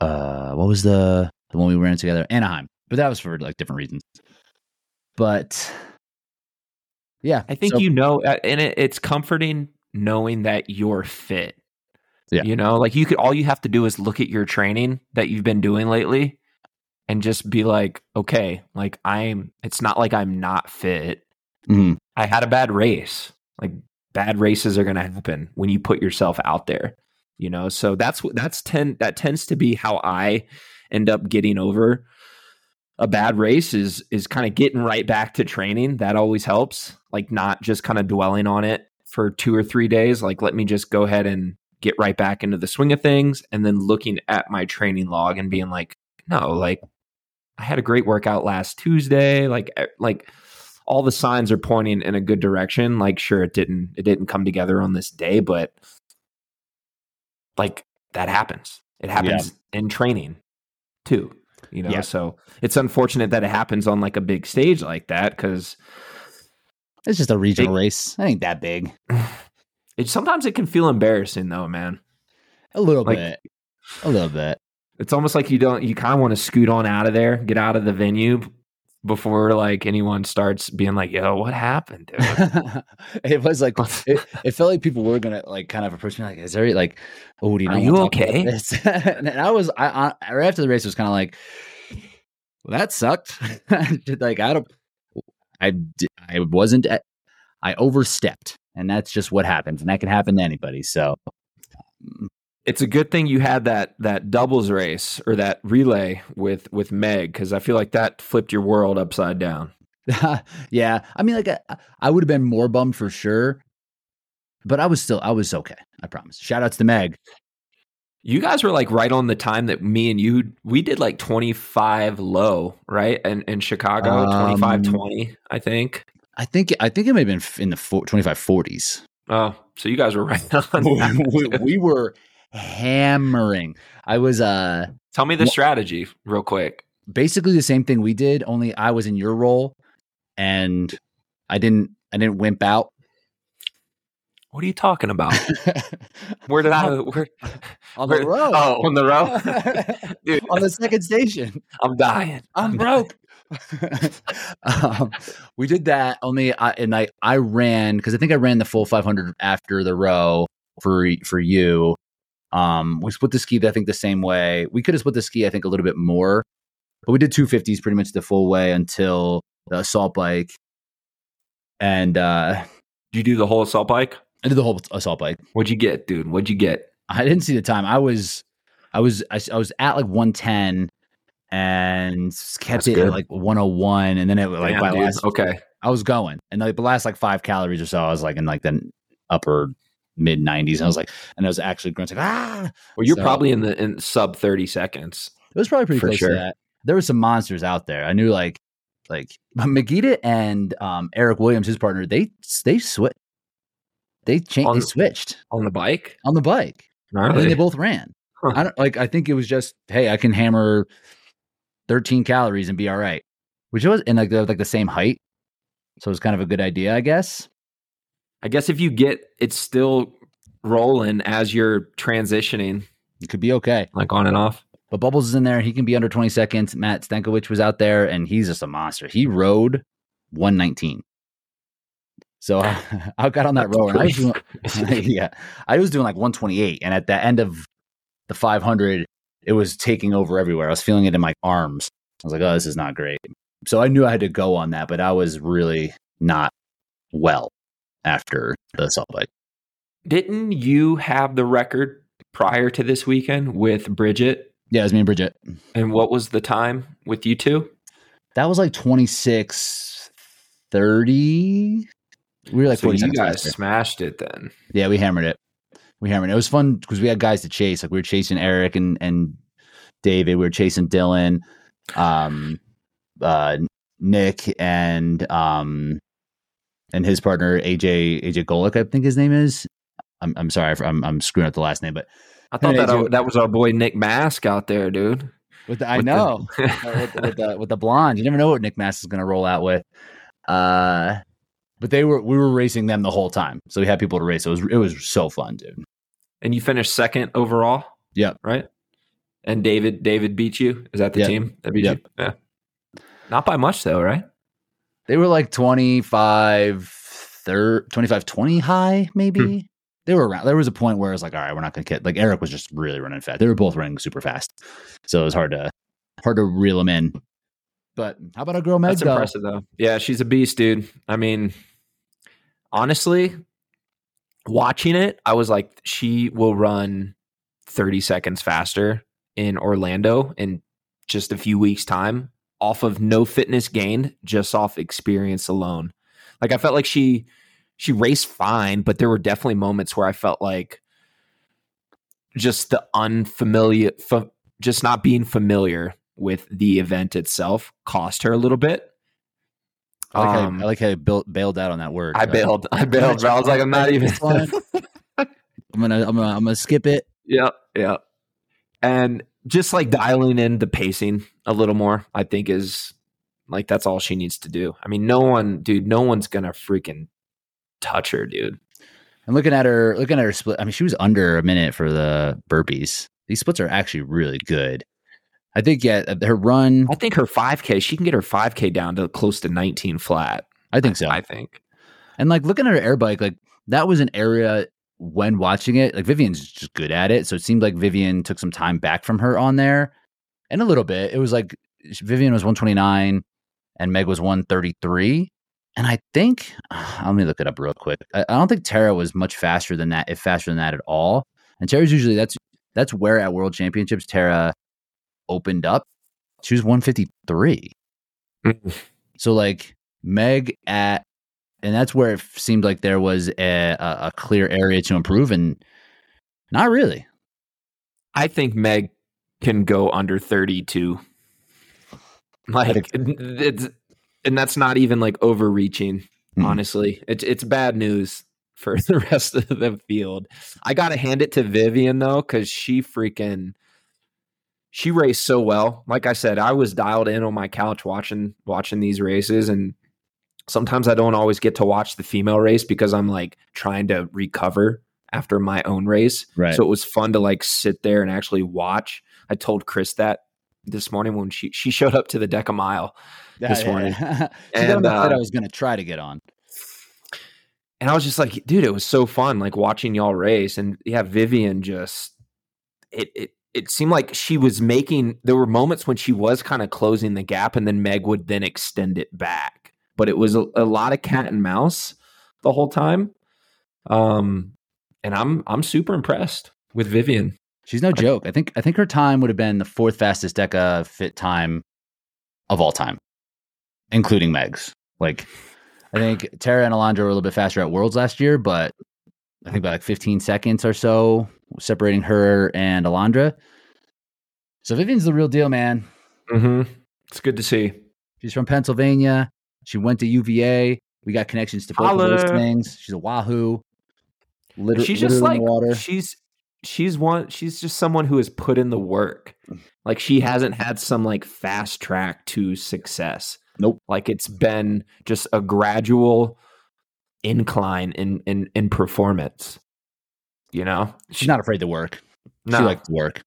Uh, what was the the one we ran together? Anaheim, but that was for like different reasons. But yeah, I think so- you know, uh, and it, it's comforting knowing that you're fit. Yeah. You know, like you could, all you have to do is look at your training that you've been doing lately and just be like, okay, like I'm, it's not like I'm not fit. Mhm. I had a bad race. Like bad races are going to happen when you put yourself out there, you know? So that's what, that's 10, that tends to be how I end up getting over a bad race is is kind of getting right back to training that always helps like not just kind of dwelling on it for two or three days like let me just go ahead and get right back into the swing of things and then looking at my training log and being like no like i had a great workout last tuesday like like all the signs are pointing in a good direction like sure it didn't it didn't come together on this day but like that happens it happens in training too you know Yeah. so it's unfortunate that it happens on like a big stage like that because it's just a regional Big- race. I ain't that big. it sometimes it can feel embarrassing though man A little Like- bit. A little bit. it's almost like you don't you kind of want to scoot on out of there get out of the venue before like anyone starts being like yo what happened dude it was like it, it felt like people were gonna like kind of approach me like, "Is there like, oh, do you Are you wanna talk about okay? this?" and I was, I, I right after the race was kind of like, well, that sucked. like I don't, I, I wasn't, at, I overstepped, and that's just what happens, and that can happen to anybody. So, um, it's a good thing you had that that doubles race or that relay with with meg because i feel like that flipped your world upside down yeah, I mean, like I, I would have been more bummed for sure, but I was still, I was okay. I promise. Shout outs to Meg. You guys were like right on the time that me and you we did like 25 low right and in chicago Um, 25 20 i think I think, I think it may have been in the four, 25 40s. oh so you guys were right on we, we- we were hammering. I was uh tell me the strategy real quick basically the same thing we did, only I was in your role and I didn't I didn't wimp out. What are you talking about where did i where, on where- the road. oh on the row Dude, on the second station. i'm dying I'm broke. um, we did that only I, and I I ran because I think I ran the full 500 after the row for for you. Um, we split the ski I think the same way. We could have split the ski I think a little bit more, but we did 250s pretty much the full way until the assault bike. And uh, did you do the whole assault bike I did the whole assault bike. what'd you get dude what'd you get I didn't see the time. I was, I was, I, I was at like 110, and kept That's it like 101, and then it was like Damn, by dude. last okay. I was going, and like the last like five calories or so, I was like in like the upper mid 90s, and I was like, and I was actually grunting like, ah. Well, you're So- probably in the in sub 30 seconds. It was probably pretty close sure. to that. There were some monsters out there. I knew like like Megita and um, Eric Williams, his partner. They they switched. They changed. On- They switched On the bike? on the bike, and then they both ran. Huh. I don't like. I think it was just hey, I can hammer thirteen calories and be all right, which was and like like the same height, so it was kind of a good idea, I guess. I guess if you get it's still rolling as you're transitioning, It could be okay. like on and off. But Bubbles is in there. He can be under 20 seconds. Matt Stankovic was out there and he's just a monster. He rode 119. So I, I got on that rower and I was doing, yeah, I was doing like 128. And at the end of the 500, it was taking over everywhere. I was feeling it in my arms. I was like, oh, this is not great. So I knew I had to go on that, but I was really not well after the salt bike. Didn't you have the record prior to this weekend with Bridget? Yeah, it was me and Bridget. And what was the time with you two? That was like 26 30. We were like so 40 you guys faster. smashed it then. Yeah, we hammered it. We hammered it. It was fun because we had guys to chase. Like we were chasing Eric and and David. We were chasing Dylan, um, uh, Nick, and um, and his partner AJ AJ Golik. I think his name is. I'm I'm sorry. I'm I'm screwing up the last name, but I thought that Joe. that was our boy Nick Mask out there, dude. with the, I With know uh, with, with the with the blonde. You never know what Nick Mask is going to roll out with. Uh, but they were we were racing them the whole time, so we had people to race. It was it was so fun, dude. and you finished second overall. Yep. Right. And David David beat you. Is that the Yep. team that beat Yep. you? Yeah. Not by much though, right? They were like 25, thir 25, 20 high, maybe. Hmm. They were around. There was a point where I was like, all right, we're not going to get like Eric was just really running fast. They were both running super fast. So it was hard to hard to reel them in. But how about a girl Meg? That's though? impressive though. Yeah, she's a beast, dude. I mean, honestly, watching it, I was like, she will run 30 seconds faster in Orlando in just a few weeks' time off of no fitness gained, just off experience alone. Like I felt like she she raced fine, but there were definitely moments where I felt like just the unfamiliar fa- just not being familiar with the event itself cost her a little bit. I like, Um, how, I like how you built, bailed out on that word. I bailed. I bailed. I was like, I'm not even. I'm gonna I'm gonna I'm gonna skip it. yeah, yeah. And just like dialing in the pacing a little more, I think is like that's all she needs to do. I mean, no one, dude, no one's gonna freaking touch her, dude. I'm looking at her looking at her split. I mean, she was under a minute for the burpees. These splits are actually really good. I think yeah, uh, her run. I think her 5K, she can get her 5K down to close to 19 flat. I think so. I think. And like looking at her air bike, like that was an area when watching it, like Vivian's just good at it. So it seemed like Vivian took some time back from her on there. And a little bit. It was like Vivian was 129 and Meg was 133. And I think let me look it up real quick. I, I don't think Tara was much faster than that, if faster than that at all. And Tara's usually that's that's where at World Championships Tara opened up. She was 153. Mm. So like Meg at, and that's where it seemed like there was a, a, clear area to improve, and not really. I think Meg can go under 32. Like it's and that's not even like overreaching, Mhm. honestly. It's it's bad news for the rest of the field. I got to hand it to Vivian though cuz she freaking she raced so well. Like I said, I was dialed in on my couch watching watching these races and sometimes I don't always get to watch the female race because I'm like trying to recover after my own race. Right. So it was fun to like sit there and actually watch. I told Chris that this morning when she she showed up to the DEKA Mile, this morning. she got And, uh, I was going to try to get on. and I was just like, dude, it was so fun, like watching y'all race. And yeah, Vivian just it it it seemed like she was making. There were moments when she was kind of closing the gap, and then Meg would then extend it back. But it was a, a lot of cat and mouse the whole time. Um, and I'm I'm super impressed with Vivian. She's no joke. I think I think her time would have been the fourth fastest DEKAFIT time of all time, including Meg's. Like I think Tara and Alondra were a little bit faster at Worlds last year, but I think by like 15 seconds or so separating her and Alondra. So Vivian's the real deal, man. Mm-hmm. It's good to see. She's from Pennsylvania. She went to UVA. We got connections to both Holla. of those things. She's a Wahoo. Liter- she's just like water. she's she's one she's just someone who has put in the work. Like she hasn't had some like fast track to success. Nope. Like it's been just a gradual incline in in in performance. You know? She's not afraid to work. no. She likes to work.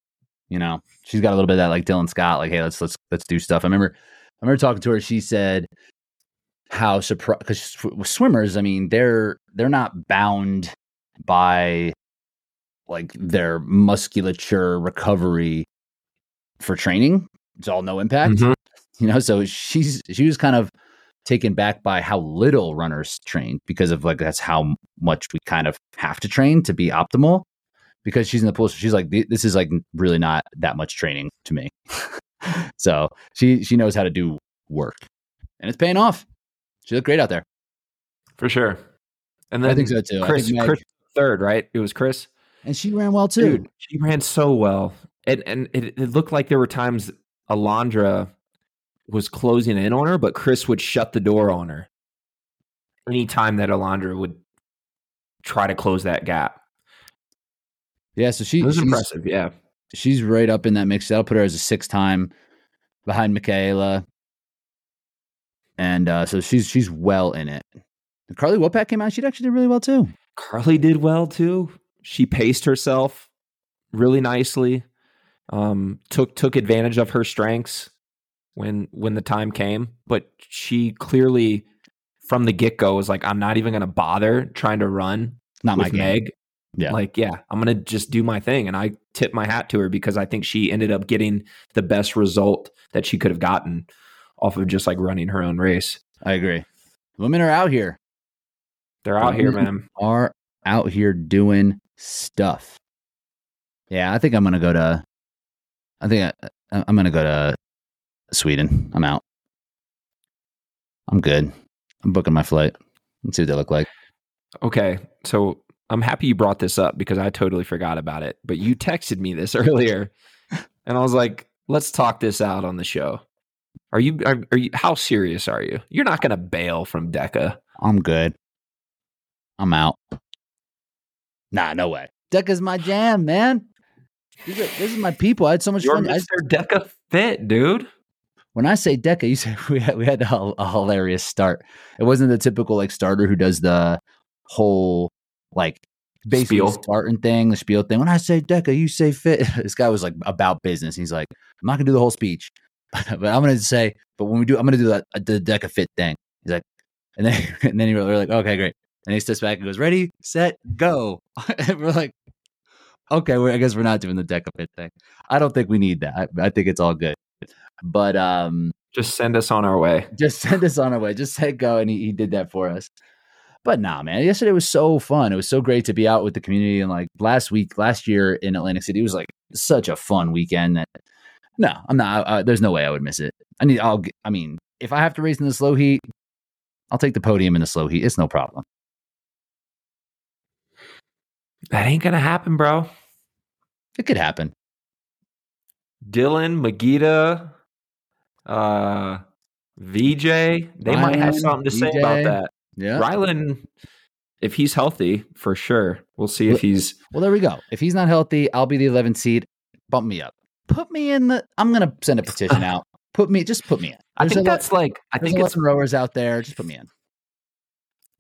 You know, she's got a little bit of that like Dylan Scott, like, hey, let's let's let's do stuff. I remember I remember talking to her, she said how surprised because swimmers, I mean, they're they're not bound by like their musculature recovery for training. It's all no impact. Mhm. You know, so she's she was kind of taken back by how little runners train because of like that's how much we kind of have to train to be optimal because she's in the pool so she's like this is like really not that much training to me so she she knows how to do work and it's paying off she looked great out there For sure. And then i think so too I Chris, think Meg- Chris third, right? It was Chris. and she ran well too Dude, she ran so well. And and it, it looked like there were times Alondra was closing in on her, but Chris would shut the door on her. Anytime that Alondra would try to close that gap. yeah so she was she's, impressive, yeah. she's right up in that mix that'll put her as a six time behind michaela and uh so she's she's well in it carly wopak came out she actually did really well too Carly did well too. She paced herself really nicely. Um, took took advantage of her strengths when when the time came, but she clearly from the get go was like, I'm not even going to bother trying to run not my game. Meg. Yeah. Like, yeah, I'm going to just do my thing. And I tip my hat to her because I think she ended up getting the best result that she could have gotten off of just like running her own race. I agree. Women are out here. They're out here, man. Are out here doing stuff. Yeah, I think I'm gonna go to. I think I, I'm gonna go to Sweden. I'm out. I'm good. I'm booking my flight. Let's see what they look like. Okay. So I'm happy you brought this up because I totally forgot about it. But you texted me this earlier and I was like, let's talk this out on the show. Are you, are, are you, how serious are you? You're not going to bail from DEKA. I'm good. I'm out. Nah, no way. DEKA's my jam, man. These are, this is my people. I had so much You're fun. I- Mr. DECA fit, dude. When I say DEKA, you say we had we had a, a hilarious start. It wasn't the typical like starter who does the whole like basically Spiel. Spartan thing, the spiel thing. When I say DEKA, you say fit. this guy was like about business. He's like, I'm not gonna do the whole speech, but I'm gonna say, but when we do, I'm gonna do that the DEKAFIT thing. He's like, and then and then we're like, okay, great. And he steps back and goes, ready, set, go. and we're like, okay, we I guess we're not doing the DEKAFIT thing. I don't think we need that. I, I think it's all good. But um, Just send us on our way. just send us on our way. Just said go, and he, he did that for us. But nah, man, yesterday was so fun. It was so great to be out with the community. And like last week, last year in Atlantic City, it was like such a fun weekend. That no, I'm not. Uh, there's no way I would miss it. I need. I'll. I mean, if I have to race in the slow heat, I'll take the podium in the slow heat. It's no problem. That ain't going to happen, bro. It could happen. Dylan, Magita, uh, VJ, they might have something to say about that. Yeah. Rylan, if he's healthy, for sure. We'll see if he's Well, there we go. If he's not healthy, I'll be the 11th seed. Bump me up. Put me in the. I'm gonna send a petition out. Put me. Just put me in. I think lot- that's like I think it's rowers out there. Just put me in.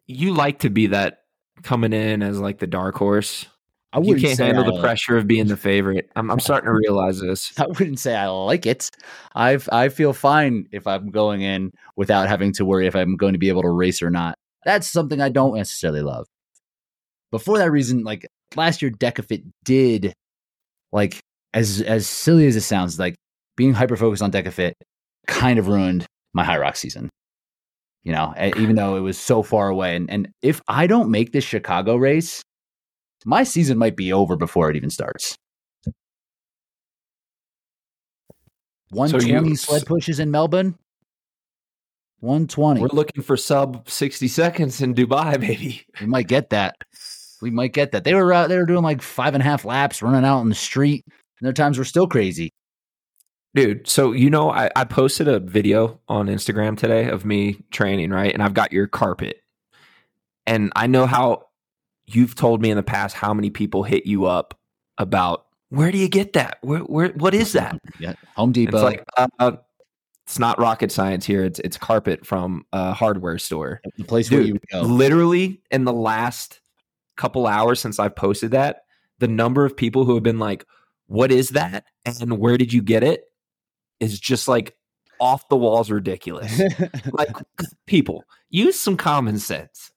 you like to be that coming in as like the dark horse. I You wouldn't can't say handle I- the pressure of being the favorite. I'm I'm starting to realize this. I wouldn't say I like it. I've I feel fine if I'm going in without having to worry if I'm going to be able to race or not. That's something I don't necessarily love. But for that reason, like last year, DEKAFIT did like as as silly as it sounds, like being hyper focused on DEKAFIT kind of ruined my Hyrox season. You know, even though it was so far away, and and if I don't make this Chicago race, my season might be over before it even starts. 120 you- sled pushes in Melbourne. 120. We're looking for sub 60 seconds in Dubai, maybe. We might get that. We might get that. They were out. They were doing like five and a half laps, running out in the street. And their times were still crazy. Dude, so you know, I, I posted a video on Instagram today of me training, right? And I've got your carpet. And I know how you've told me in the past how many people hit you up about where do you get that? Where, where what is that? Yeah, Home Depot. It's like uh, it's not rocket science here. It's it's carpet from a hardware store. the place where you go. literally in the last couple hours since I've posted that, the number of people who have been like, "What is that?" and "Where did you get it?" is just like off the walls ridiculous. like people, use some common sense.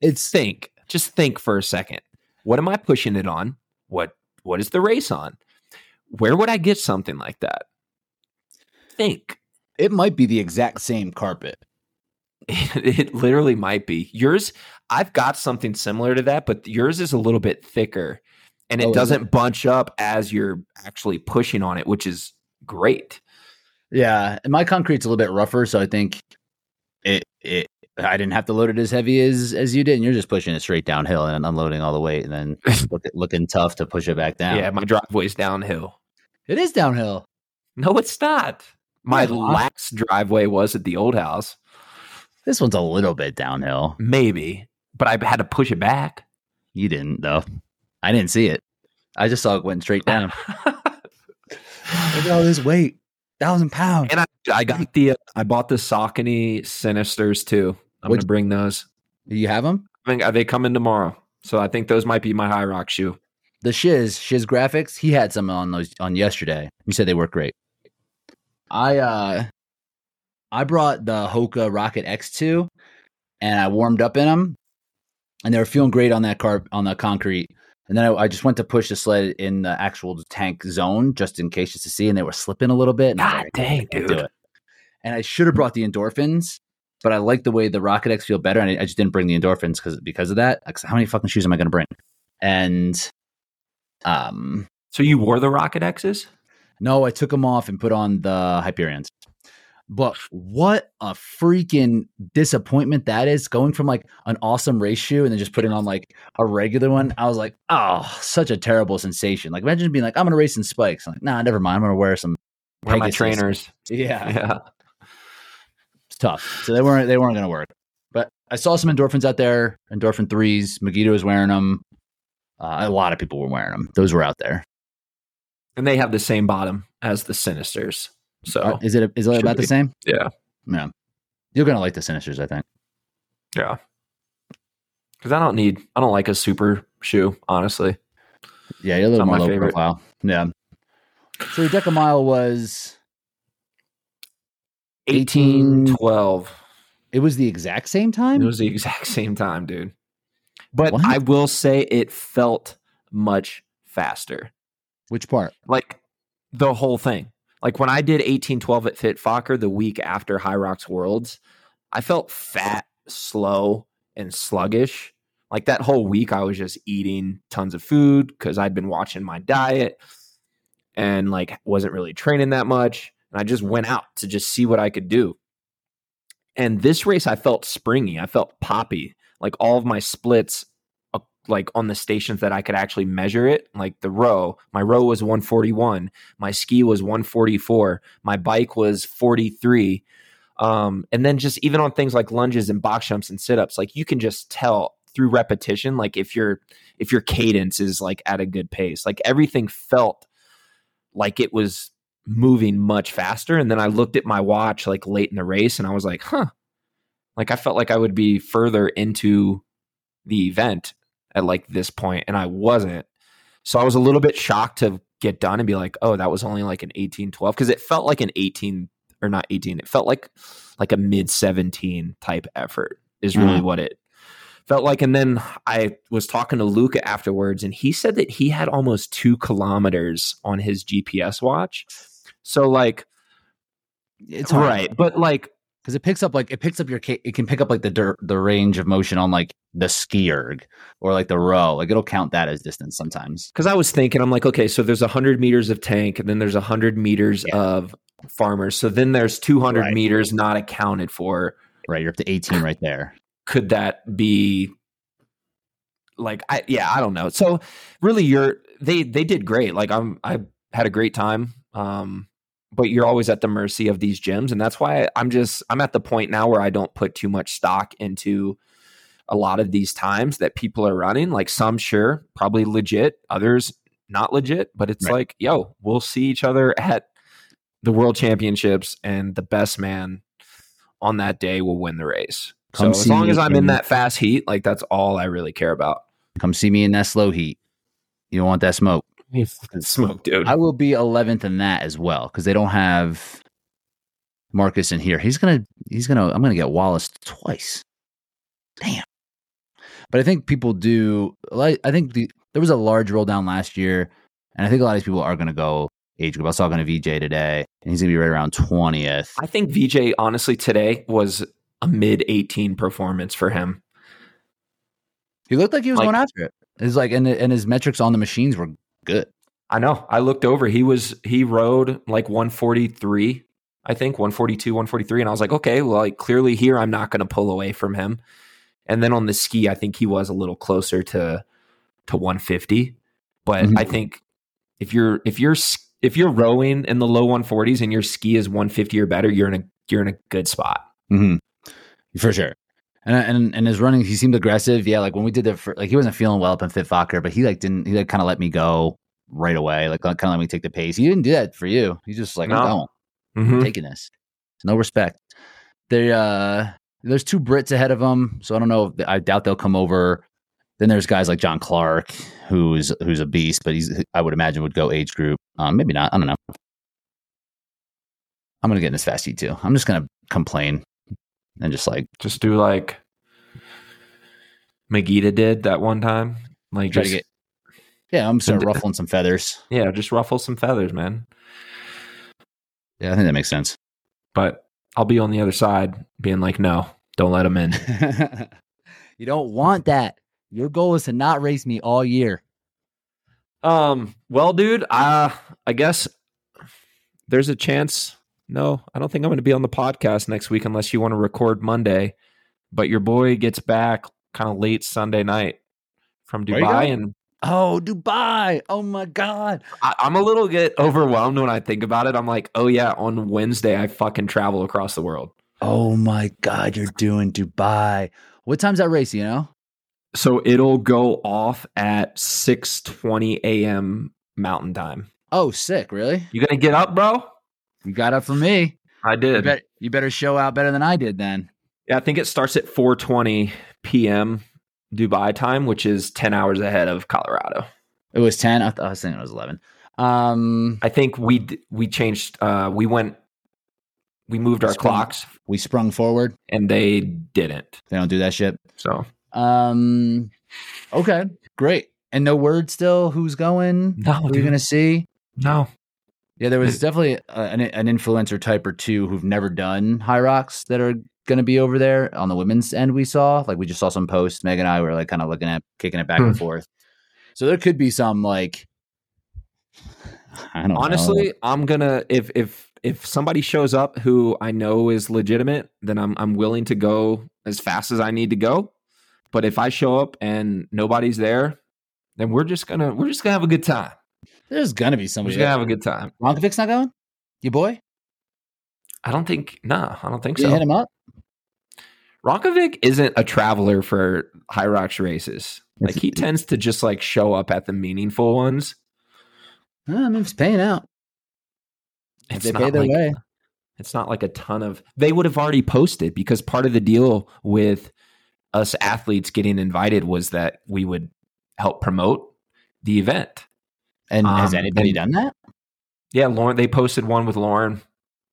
it's Think, just think for a second. What am I pushing it on? What what is the race on? Where would I get something like that? Think. it might be the exact same carpet. It literally might be. Yours, I've got something similar to that, but yours is a little bit thicker and it Oh, doesn't bunch up as you're actually pushing on it, which is great. Yeah, and my concrete's a little bit rougher, so I think it it I didn't have to load it as heavy as as you did, and you're just pushing it straight downhill and unloading all the weight, and then look, looking tough to push it back down. Yeah, my driveway's downhill. it is downhill. No, it's not. My Yeah. last driveway was at the old house. This one's a little bit downhill. Maybe, but I had to push it back. You didn't though. I didn't see it. I just saw it went straight down. Look at all this weight, thousand pounds. and I, I got the, uh, I bought the Saucony Sinisters too. I'm Which- to bring those. You have them? I think uh, they come in tomorrow. So I think those might be my Hyrox shoe. The Shiz Shiz Graphics. He had some on those on yesterday. He said they work great. I uh, I brought the Hoka Rocket X2, and I warmed up in them, and they were feeling great on that carp on the concrete. And then I, I just went to push the sled in the actual tank zone just in case, just to see, and they were slipping a little bit. And I God like, dang, dude. do it. And I should have brought the endorphins, but I like the way the Rocket X feel better, and I, I just didn't bring the endorphins because because of that. Like, how many fucking shoes am I going to bring? And um, So you wore the Rocket X's? no, I took them off and put on the Hyperions. But what a freaking disappointment that is going from like an awesome race shoe and then just putting on like a regular one. I was like, oh, such a terrible sensation. Like imagine being like, I'm gonna race in spikes. I'm like, nah, never mind. I'm gonna wear some Where are my trainers? Yeah. Yeah. It's tough. So they weren't they weren't gonna work. But I saw some endorphins out there, endorphin threes. Megiddo was wearing them. Uh, a lot of people were wearing them. Those were out there. And they have the same bottom as the Sinisters. So Uh, is it is it about the same? yeah. Yeah. You're gonna like the Sinisters, I think. Yeah. Because I don't need, I don't like a super shoe, honestly. Yeah, you're a little more low favorite. profile. Yeah. So your deca mile was 18 1812. it was the exact same time. It was the exact same time, dude. But What? I will say it felt much faster. Which part? Like the whole thing. Like when I did 1812 at Fit Fokker the week after Hyrox Worlds, I felt fat, slow, and sluggish. Like that whole week, I was just eating tons of food because I'd been watching my diet and like wasn't really training that much. And I just went out to just see what I could do. And this race, I felt springy. I felt poppy. Like all of my splits, uh, like on the stations that I could actually measure it, like the row, my row was 141, my ski was 144, my bike was 43. Um, and then just even on things like lunges and box jumps and sit ups, like you can just tell through repetition, like if your if your cadence is like at a good pace, like everything felt like it was moving much faster. And then I looked at my watch like late in the race and I was like, huh. Like I felt like I would be further into the event at like this point, and I wasn't. So I was a little bit shocked to get done and be like, oh, that was only like an 18 12 because it felt like an 18 or not 18. It felt like like a mid 17 type effort is really Mhm. what it felt like. And then I was talking to Luca afterwards, and he said that he had almost two kilometers on his GPS watch. So like, It's hard. right, but like, because it picks up like it picks up your it can pick up like the dir- the range of motion on like the ski erg or like the row. Like it'll count that as distance sometimes. because I was thinking, I'm like, okay, so there's 100 meters of tank, and then there's 100 meters Yeah. of farmers. So then there's 200 Right. meters not accounted for. Right, you're up to 18 right there. Could that be like I yeah, I don't know. So really you're they they did great. Like I'm I had a great time. Um but you're always at the mercy of these gyms and that's why I'm just I'm at the point now where I don't put too much stock into a lot of these times that people are running. Like some sure, probably legit, others not legit, but it's Right. like, yo, we'll see each other at the world championships and the best man on that day will win the race. Come so as long as I'm in in- that fast heat, like that's all I really care about. Come see me in that slow heat. You don't want that smoke. You fucking smoke, dude. I will be 11th in that as well because they don't have Marcus in here. He's gonna, he's gonna, I'm gonna get Wallace twice. Damn. But I think people do. Like, I think the, there was a large roll down last year, and I think a lot of these people are gonna go age group. I was talking to VJ today, and he's gonna be right around 20th. I think VJ honestly today was a mid 18 performance for him. He looked like he was Like- going after it. It's like, and and his metrics on the machines were good. I know. I looked over. He was he rode like 143, I think 142, 143, and I was like, okay, well, like clearly here I'm not going to pull away from him. And then on the ski, I think he was a little closer to to 150. But Mhm. I think if you're if you're if you're rowing in the low 140s and your ski is 150 or better, you're in a you're in a good spot. Mm-hmm. For sure. And and and his running, he seemed aggressive. Yeah, like when we did the fir- like he wasn't feeling well up in Fit Fokker, but he like didn't he like kind of let me go right away, like kind of let me take the pace. He didn't do that for you. He's just like No. I'm going, Mhm. I'm taking this. No respect. They uh, there's two Brits ahead of him, so I don't know. If, I doubt they'll come over. Then there's guys like John Clark, who's who's a beast, but he's I would imagine would go age group. Um, maybe not. I don't know. I'm gonna get in this fast heat too. I'm just gonna complain and just like Just do like Megita did that one time. Like just get. Yeah, I'm start d- ruffling some feathers. yeah, just ruffle some feathers, man. Yeah, I think that makes sense. But I'll be on the other side, being like, no, don't let him in. you don't want that. Your goal is to not race me all year. Um, well, dude, uh, I guess there's a chance. No, I don't think I'm going to be on the podcast next week unless you want to record Monday. But your boy gets back kind of late Sunday night from Dubai, and Oh, Dubai! Oh my God! I, I'm a little get overwhelmed when I think about it. I'm like, oh yeah, on Wednesday I fucking travel across the world. Oh my God! You're doing Dubai. What time's that race? You know? So it'll go off at 6:20 a.m. Mountain Time. Oh, sick! Really? You gonna get up, bro? You got up for me. I You, did. bet, you better show out better than I did then. Yeah, I think it starts at 4:20 p.m. Dubai time, which is 10 hours ahead of Colorado. It was ten. I, thought, I was thinking it was eleven. Um, I think we d- we changed. Uh, we went. We moved our Sprung. clocks, we sprung forward. and they didn't. They don't do that shit. So Um, okay, great. And no word still. Who's going? no, Who you gonna see? no. Yeah, there was definitely a, an, an influencer type or two who've never done Hyrox that are going to be over there on the women's end. We saw like we just saw some posts. Meg and I were like kind of looking at kicking it back and Hmm. forth. So there could be some like I don't know. Honestly, I'm gonna if if if somebody shows up who I know is legitimate, then I'm I'm willing to go as fast as I need to go. But if I show up and nobody's there, then we're just gonna we're just gonna have a good time. There's gonna be somebody. We're gonna have a good time. Ronkovic's not going. You boy, I don't think no, I don't think you so. hit him up. Ronkovic isn't a traveler for Hyrox races. Like he tends to just like show up at the meaningful ones. I mean, it's paying out. It's they pay their like, way. It's not like a ton of they would have already posted because part of the deal with us athletes getting invited was that we would help promote the event. And has Um, anybody and- done that? Yeah, Lauren they posted one with Lauren,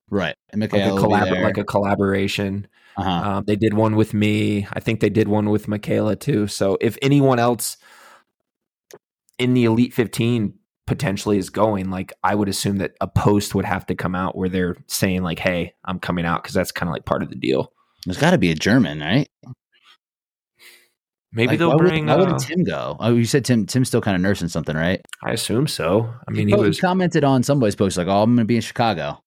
Right. And like a Michaela will be collab like a collaboration. uh-huh. Um, they did one with me. I think they did one with Michaela too. So if anyone else in the Elite 15 potentially is going, like I would assume that a post would have to come out where they're saying like, "Hey, I'm coming out," because that's kind of like part of the deal. There's got to be a German, right? Maybe Like, they'll why would- bring. Why would uh, Tim go? Oh, you said Tim. Tim's still kind of nursing something, right? I assume so. I mean, he Oh, was. commented on somebody's post like, "Oh, I'm going to be in Chicago."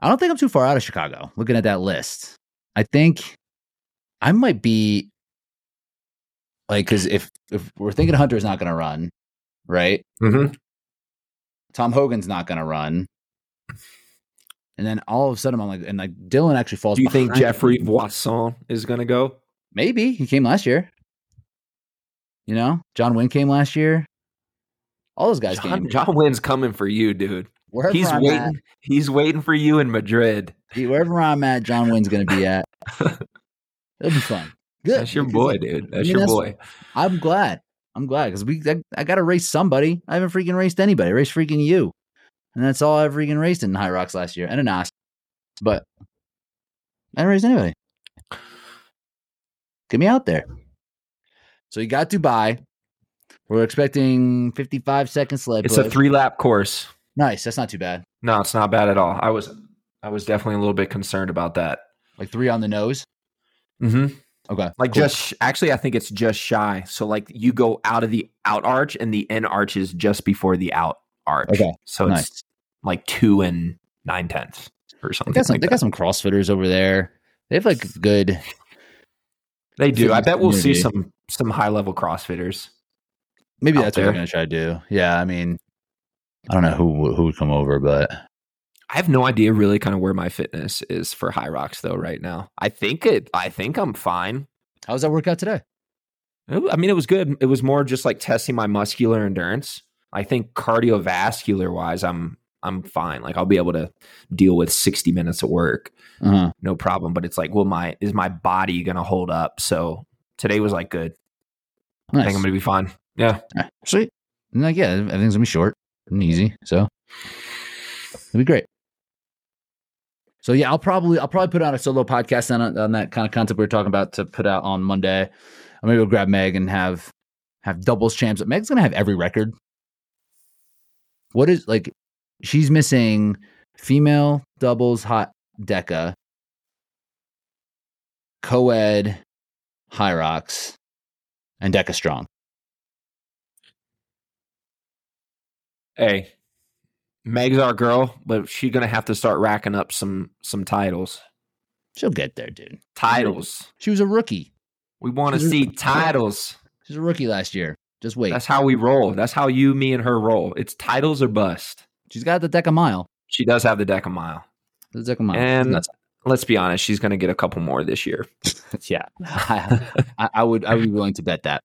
I don't think I'm too far out of Chicago. Looking at that list, I think I might be like because if if we're thinking Hunter's not going to run, right? Mm-hmm. Tom Hogan's not going to run, and then all of a sudden I'm like, and like Dylan actually falls. Do you think. Jeffrey Voisin is going to go? Maybe he came last year. You know, John Wynn came last year. All those guys John, came. John Wynn's coming for you, dude. Wherever He's I'm waiting. At, He's waiting for you in Madrid. wherever I'm at, John Wynn's going to be at. It'll be fun. Good. That's your boy, dude. That's mean, your that's- boy. I'm glad. I'm glad because we I, I got to race somebody. I haven't freaking raced anybody. I raced freaking you, and that's all I freaking raced in Hyrox last year and a NOS. But I didn't race anybody. Get me out there. So you got Dubai. We're expecting 55 seconds sled. It's a three lap course. Nice. That's not too bad. No, it's not bad at all. I was, I was definitely a little bit concerned about that. Like three on the nose. Mm-hmm. Okay. Like cool. just actually, I think it's just shy. So like you go out of the out arch, and the in arch is just before the out arch. Okay, So it's like two and nine tenths or They something. got some. like they got some CrossFitters over there. They have like good. They do. I bet we'll see some some high level CrossFitters. Maybe that's what there. they're gonna try to do. Yeah, I mean, I don't know who who would come over, but I have no idea really kind of where my fitness is for Hyrox though right now. I think it. I think I'm fine. how does that work out today? I mean, it was good. It was more just like testing my muscular endurance. I think cardiovascular wise, I'm I'm fine. Like I'll be able to deal with 60 minutes of work, Uh-huh. no problem. But it's like, well, my is my body gonna hold up? So today was like good. I think I'm gonna be fine. Yeah. Sweet. And like, yeah, everything's gonna be short and easy, so it'll be great. So yeah, I'll probably I'll probably put out a solo podcast on on that kind of concept we were talking about to put out on Monday. I'm gonna go grab Meg and have have doubles champs. Meg's gonna have every record. What is like? She's missing female doubles hot DEKA, co-ed, Hyrox, and DEKA STRONG. Hey, Meg's our girl, but she's gonna have to start racking up some some titles. She'll get there, dude. Titles. She was a rookie. We want to see titles. She's a rookie last year. Just wait. That's how we roll. That's how you, me, and her roll. It's titles or bust. She's got the DEKAMILE. She does have the DEKAMILE. The DEKAMILE. And let's be honest, she's going to get a couple more this year. yeah, I, I- would. I would be willing to bet that.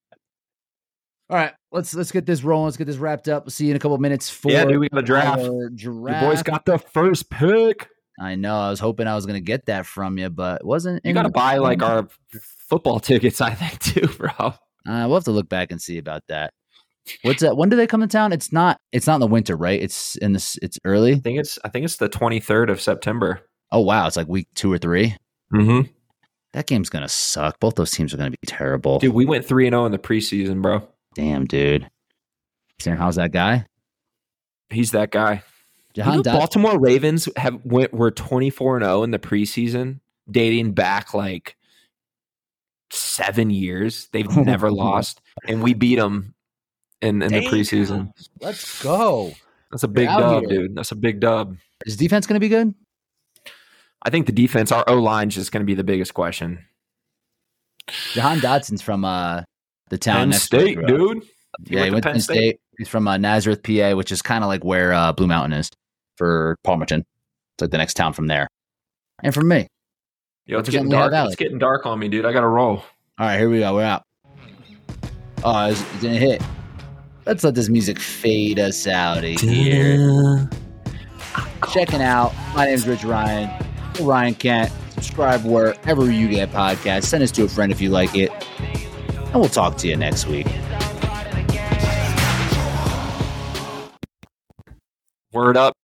All right, let's let's get this rolling. Let's get this wrapped up. We'll see you in a couple minutes for yeah, dude, we got a draft. our Your boys got the first pick. I know. I was hoping I was going to get that from you, but it wasn't. You got to buy like our football tickets, I think, too, bro. Uh, we'll have to look back and see about that. What's that? When do they come to town? It's not. It's not in the winter, right? It's in this. It's early. I think it's I think it's the 23rd of September. Oh wow! It's like week two or three. Mm-hmm. That game's gonna suck. Both those teams are gonna be terrible. Dude, we went 3 and 0 in the preseason, bro. Damn, dude. Sam, how's that guy? He's that guy. You know, Baltimore Ravens have went were 24 and 0 in the preseason, dating back like 7 years. They've never lost and we beat them in in the preseason. Let's go. That's a big out dub, here. dude. That's a big dub. Is defense gonna be good? I think the defense, our O line, is just going to be the biggest question. Jahan Dotson's from uh the town Penn next to where I State, grew up. dude. Yeah, he went to Penn State. He's from uh, Nazareth, PA, which is kind of like where uh, Blue Mountain is for Palmerton. It's like the next town from there. And from me. Yo, it's getting dark. It's getting dark on me, dude. I got to roll. All right, here we go. We're out. Oh, it's, it's gonna hit. Let's let this music fade us out of here. Checking out. My name is Rich Ryan. Ryan Kent. Subscribe wherever you get podcasts. Send us to a friend if you like it. And we'll talk to you next week. Word up.